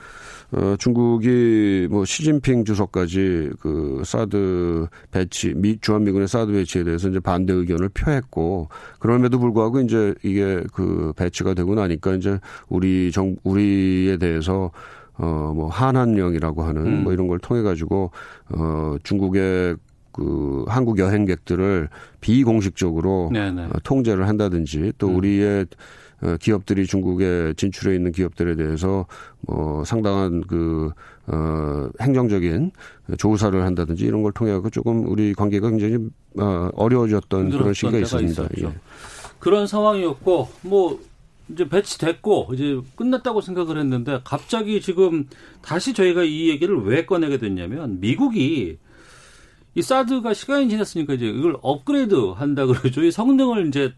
어, 중국이 뭐 시진핑 주석까지 그 사드 배치, 미, 주한미군의 사드 배치에 대해서 이제 반대 의견을 표했고, 그럼에도 불구하고 이제 이게 그 배치가 되고 나니까 이제 우리 정, 우리에 대해서 어, 뭐, 한한령이라고 하는 음. 뭐 이런 걸 통해 가지고, 어, 중국의 그 한국 여행객들을 비공식적으로 네네. 어, 통제를 한다든지 또 음. 우리의 어, 기업들이 중국에 진출해 있는 기업들에 대해서 뭐 상당한 그 어, 행정적인 조사를 한다든지 이런 걸 통해 서 조금 우리 관계가 굉장히 어, 어려워졌던 그런 시기가 있습니다. 예. 그런 상황이었고 뭐 이제 배치됐고 이제 끝났다고 생각을 했는데 갑자기 지금 다시 저희가 이 얘기를 왜 꺼내게 됐냐면 미국이 이 사드가 시간이 지났으니까 이제 이걸 업그레이드 한다 그러죠. 이 성능을 이제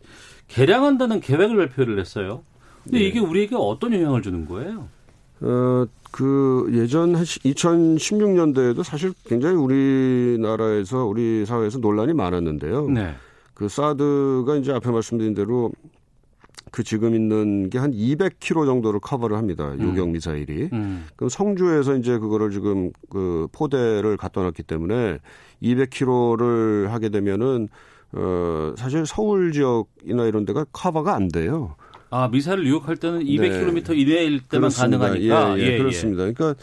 개량한다는 계획을 발표를 했어요. 근데 네. 이게 우리에게 어떤 영향을 주는 거예요? 어, 그 예전 2016년도에도 사실 굉장히 우리나라에서 우리 사회에서 논란이 많았는데요. 네. 그 사드가 이제 앞에 말씀드린 대로 그 지금 있는 게 한 200km 정도를 커버를 합니다. 음. 요격 미사일이. 음. 그럼 성주에서 이제 그거를 지금 그 포대를 갖다 놨기 때문에 200km를 하게 되면은 어, 사실 서울 지역이나 이런 데가 커버가 안 돼요. 아, 미사일을 유혹할 때는 200km 네. 이내일 때만 그렇습니다. 가능하니까. 예, 예, 예, 그렇습니다. 그러니까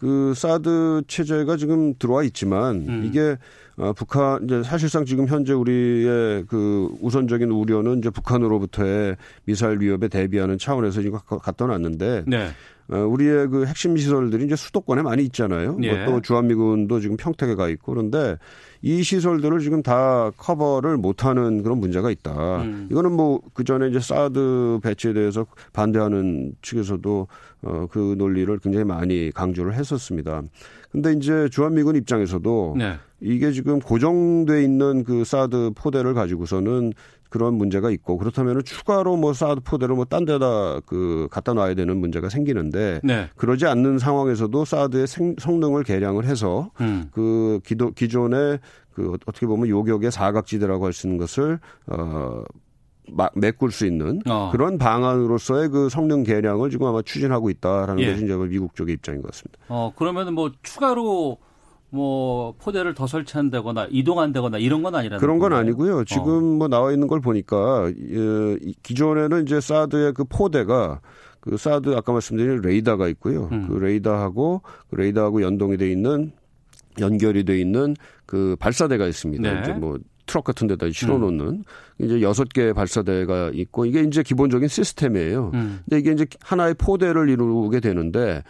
그 사드 체제가 지금 들어와 있지만 음. 이게 어, 북한 이제 사실상 지금 현재 우리의 그 우선적인 우려는 이제 북한으로부터의 미사일 위협에 대비하는 차원에서 지금 갖다 놨는데 네. 어, 우리의 그 핵심 시설들이 이제 수도권에 많이 있잖아요. 뭐 예. 뭐 또 주한미군도 지금 평택에 가 있고 그런데 이 시설들을 지금 다 커버를 못하는 그런 문제가 있다. 음. 이거는 뭐 그 전에 이제 사드 배치에 대해서 반대하는 측에서도 어, 그 논리를 굉장히 많이 강조를 했었습니다. 근데 이제 주한미군 입장에서도 네. 이게 지금 고정돼 있는 그 사드 포대를 가지고서는 그런 문제가 있고 그렇다면 추가로 뭐 사드 포대를 뭐 딴 데다 그 갖다 놔야 되는 문제가 생기는데 네. 그러지 않는 상황에서도 사드의 생, 성능을 개량을 해서 음. 그 기도, 기존의 그 어떻게 보면 요격의 사각지대라고 할 수 있는 것을 어 메꿀 수 있는 어. 그런 방안으로서의 그 성능 개량을 지금 아마 추진하고 있다라는 예. 것이 이제 미국 쪽의 입장인 것 같습니다. 어 그러면 뭐 추가로 뭐 포대를 더 설치한다거나 이동 한다거나 이런 건 아니라는 그런 건 아니고요. 지금 어. 뭐 나와 있는 걸 보니까 예, 기존에는 이제 사드의 그 포대가 그 사드 아까 말씀드린 레이더가 있고요. 음. 그 레이더하고 그 레이더하고 연동이 돼 있는 연결이 돼 있는 그 발사대가 있습니다. 네. 이제 뭐 트럭 같은 데다 실어 놓는 음. 이제 여섯 개의 발사대가 있고 이게 이제 기본적인 시스템이에요. 음. 근데 이게 이제 하나의 포대를 이루게 되는데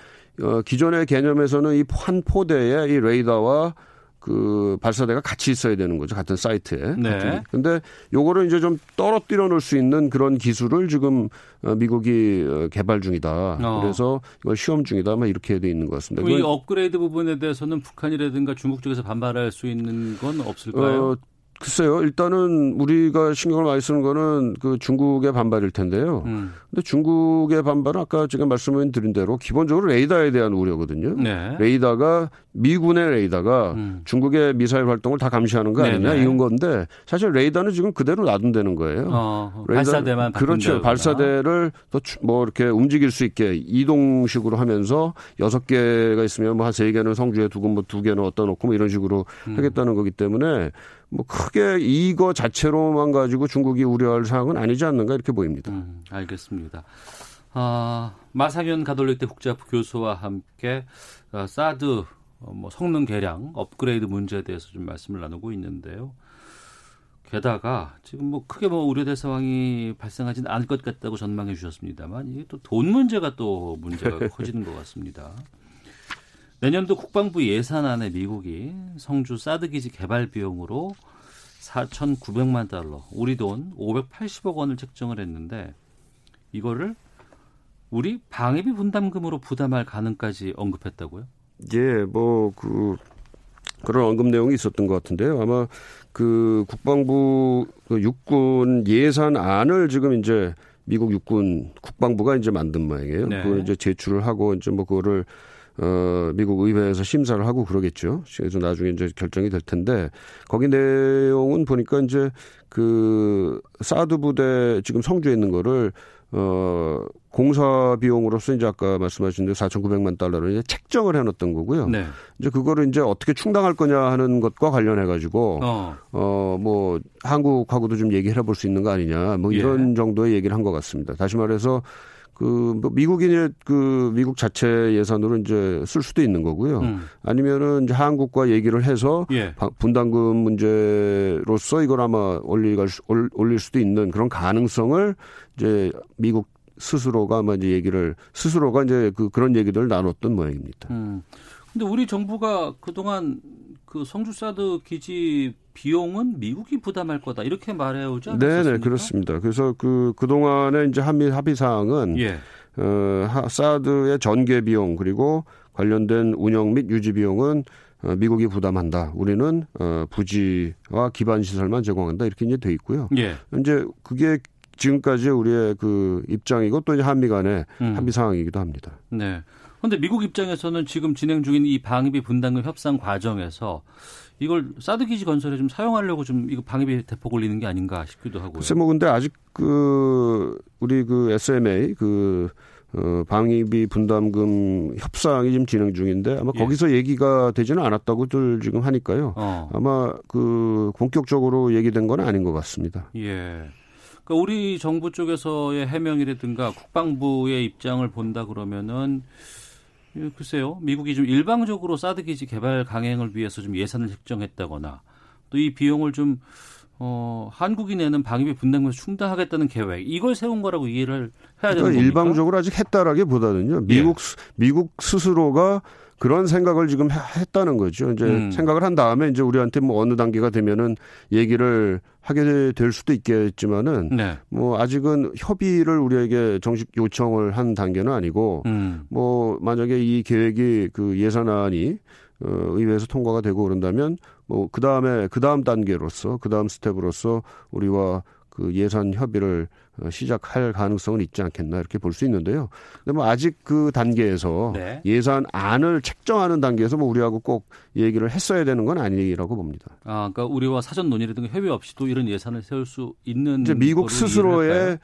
어, 기존의 개념에서는 이 한 포대에 이 레이더와 그 발사대가 같이 있어야 되는 거죠. 같은 사이트에. 네. 근데 요거를 이제 좀 떨어뜨려 놓을 수 있는 그런 기술을 지금 어, 미국이 어, 개발 중이다. 어. 그래서 이걸 시험 중이다. 막 이렇게 돼 있는 것 같습니다. 이 업그레이드 부분에 대해서는 북한이라든가 중국 쪽에서 반발할 수 있는 건 없을까요? 어, 글쎄요. 일단은 우리가 신경을 많이 쓰는 거는 그 중국의 반발일 텐데요. 음. 근데 중국의 반발은 아까 제가 말씀을 드린 대로 기본적으로 레이더에 대한 우려거든요. 네. 레이더가 미군의 레이더가 음. 중국의 미사일 활동을 다 감시하는 거 아니냐 네네. 이런 건데 사실 레이더는 지금 그대로 놔둔다는 거예요. 어, 발사대만 그렇죠. 발사대를 또 뭐 이렇게 움직일 수 있게 이동식으로 하면서 여섯 개가 있으면 뭐 한 세 개는 성주에 두고 뭐 두 개는 어디다 놓고 뭐 이런 식으로 음. 하겠다는 거기 때문에 뭐 크게 이거 자체로만 가지고 중국이 우려할 사항은 아니지 않는가 이렇게 보입니다. 음, 알겠습니다. 아, 마상현 가톨릭대 국제학부 교수와 함께 어, 사드 어, 뭐 성능 개량 업그레이드 문제에 대해서 좀 말씀을 나누고 있는데요. 게다가 지금 뭐 크게 뭐 우려될 상황이 발생하지는 않을 것 같다고 전망해 주셨습니다만 이게 또 돈 문제가 또 문제가 커지는 것 같습니다. 내년도 국방부 예산안에 미국이 성주 사드 기지 개발 비용으로 4,900만 달러, 우리 돈 580억 원을 책정을 했는데 이거를 우리 방위비 분담금으로 부담할 가능까지 언급했다고요? 예, 뭐 그 그런 언급 내용이 있었던 것 같은데요. 아마 그 국방부 그 육군 예산안을 지금 이제 미국 육군 국방부가 이제 만든 모양이에요. 네. 그걸 이제 제출을 하고 이제 뭐 그거를 어, 미국 의회에서 심사를 하고 그러겠죠. 그래서 나중에 이제 결정이 될 텐데 거기 내용은 보니까 이제 그 사드 부대 지금 성주에 있는 거를 어, 공사 비용으로서 이제 아까 말씀하신 대로 4,900만 달러를 이제 책정을 해놨던 거고요. 네. 이제 그거를 이제 어떻게 충당할 거냐 하는 것과 관련해 가지고 어. 어, 뭐 한국하고도 좀 얘기를 해볼 수 있는 거 아니냐 뭐 이런 예. 정도의 얘기를 한 것 같습니다. 다시 말해서 그, 뭐 미국이 그, 미국 자체 예산으로 이제 쓸 수도 있는 거고요. 음. 아니면은 이제 한국과 얘기를 해서 예. 분담금 문제로서 이걸 아마 올릴, 올릴 수도 있는 그런 가능성을 이제 미국 스스로가 아마 이제 얘기를, 스스로가 이제 그, 그런 얘기들을 나눴던 모양입니다. 음. 근데 우리 정부가 그동안 그 성주 사드 기지 비용은 미국이 부담할 거다 이렇게 말해오지 않았습니까? 네네 그렇습니다. 그래서 그 그동안에 이제 한미 합의 사항은 예. 어, 사드의 전개 비용 그리고 관련된 운영 및 유지 비용은 어, 미국이 부담한다. 우리는 어, 부지와 기반 시설만 제공한다. 이렇게 이제 돼 있고요. 예. 이제 그게 지금까지 우리의 그 입장이고 또 이제 한미 간의 음. 합의 사항이기도 합니다. 네. 그런데 미국 입장에서는 지금 진행 중인 이 방위비 분담금 협상 과정에서 이걸 사드 기지 건설에 좀 사용하려고 좀 이거 방위비 대폭 올리는 게 아닌가 싶기도 하고요. 글쎄 뭐 근데 아직 그 우리 그 SMA 그 어, 방위비 분담금 협상이 지금 진행 중인데 아마 예. 거기서 얘기가 되지는 않았다고들 지금 하니까요. 어. 아마 그 본격적으로 얘기된 건 아닌 것 같습니다. 예. 그러니까 우리 정부 쪽에서의 해명이라든가 국방부의 입장을 본다 그러면은 예, 글쎄요. 미국이 좀 일방적으로 사드 기지 개발 강행을 위해서 좀 예산을 책정했다거나 또 이 비용을 좀 어, 한국이 내는 방위비 분담금을 충당하겠다는 계획 이걸 세운 거라고 이해를 해야 되는 그러니까 일방적으로 아직 했다라기보다는요. 미국 예. 미국 스스로가 그런 생각을 지금 했다는 거죠. 이제 음. 생각을 한 다음에 이제 우리한테 뭐 어느 단계가 되면은 얘기를 하게 될 수도 있겠지만은 네. 뭐 아직은 협의를 우리에게 정식 요청을 한 단계는 아니고 음. 뭐 만약에 이 계획이 그 예산안이 어, 의회에서 통과가 되고 그런다면 뭐 그 다음에 그 다음 단계로서 그 다음 스텝으로서 우리와 그 예산 협의를 어, 시작할 가능성은 있지 않겠나 이렇게 볼 수 있는데요. 근데 뭐 아직 그 단계에서 네. 예산안을 책정하는 단계에서 뭐 우리하고 꼭 얘기를 했어야 되는 건 아니라고 봅니다. 아, 그러니까 우리와 사전 논의라든가 협의 없이도 이런 예산을 세울 수 있는 이제 미국 스스로의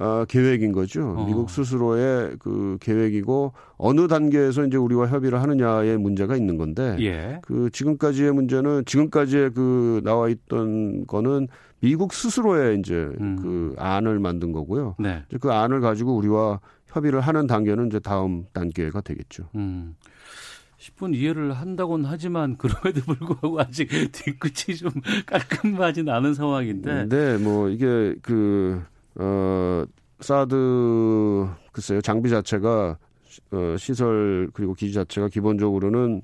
어, 계획인 거죠. 어. 미국 스스로의 그 계획이고 어느 단계에서 이제 우리와 협의를 하느냐의 문제가 있는 건데 예. 그 지금까지의 문제는 지금까지의 그 나와 있던 거는 미국 스스로의 이제 음. 그 안을 만든 거고요. 네. 이제 그 안을 가지고 우리와 협의를 하는 단계는 이제 다음 단계가 되겠죠. 음. 10분 이해를 한다고는 하지만 그럼에도 불구하고 아직 뒤끝이 좀 깔끔하진 않은 상황인데. 네, 뭐 이게 그, 어, 사드, 글쎄요, 장비 자체가 어, 시설 그리고 기지 자체가 기본적으로는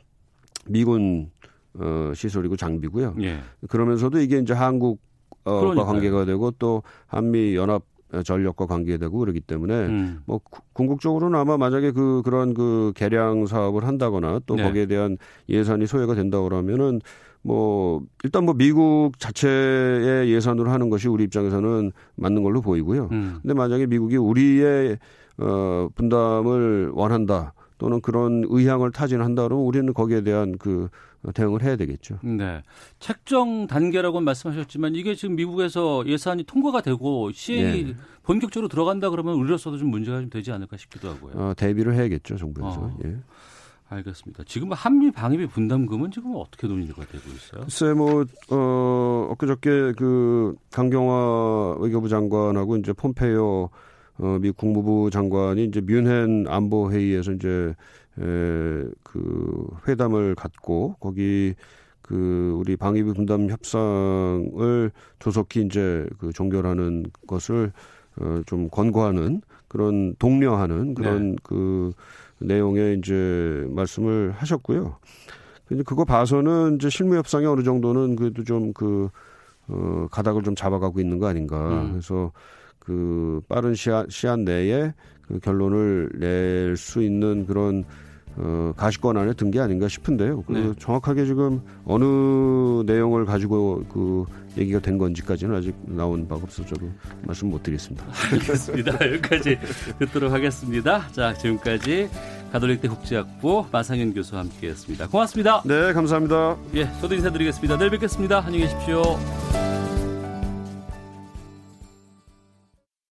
미군 어, 시설이고 장비고요. 예. 그러면서도 이게 이제 한국 과 어, 관계가 되고 또 한미 연합 전력과 관계되고 그러기 때문에 음. 뭐 궁극적으로는 아마 만약에 그 그런 그 개량 사업을 한다거나 또 네. 거기에 대한 예산이 소요가 된다 그러면은 뭐 일단 뭐 미국 자체의 예산으로 하는 것이 우리 입장에서는 맞는 걸로 보이고요. 음. 근데 만약에 미국이 우리의 어 분담을 원한다 또는 그런 의향을 타진한다 그러면 우리는 거기에 대한 그 대응을 해야 되겠죠. 네. 책정 단계라고 말씀하셨지만 이게 지금 미국에서 예산이 통과가 되고 시행이 네. 본격적으로 들어간다 그러면 우리로서도 좀 문제가 좀 되지 않을까 싶기도 하고요. 어, 대비를 해야겠죠, 정부에서. 어. 예. 알겠습니다. 지금 한미 방위비 분담금은 지금 어떻게 논의가 되고 있어요? 글쎄 뭐 어, 엊그저께 그 강경화 외교부 장관하고 이제 폼페이오 어, 미 국무부 장관이 이제 뮌헨 안보 회의에서 이제 에, 그 회담을 갖고 거기 그 우리 방위비 분담 협상을 조속히 이제 그 종결하는 것을 어, 좀 권고하는 그런 독려하는 그런 네. 그 내용의 이제 말씀을 하셨고요. 이제 그거 봐서는 이제 실무 협상이 어느 정도는 그래도 좀그 어, 가닥을 좀 잡아가고 있는 거 아닌가. 음. 그래서 그 빠른 시한, 시한 내에 그 결론을 낼 수 있는 그런 어, 가시권 안에 든 게 아닌가 싶은데요. 그 네. 정확하게 지금 어느 내용을 가지고 그 얘기가 된 건지까지는 아직 나온 바가 없어서 저도 말씀 못 드리겠습니다. 알겠습니다. 여기까지 듣도록 하겠습니다. 자, 지금까지 가톨릭대 국제학부 마상현 교수와 함께했습니다. 고맙습니다. 네, 감사합니다. 예, 저도 인사드리겠습니다. 내일 뵙겠습니다. 안녕히 계십시오.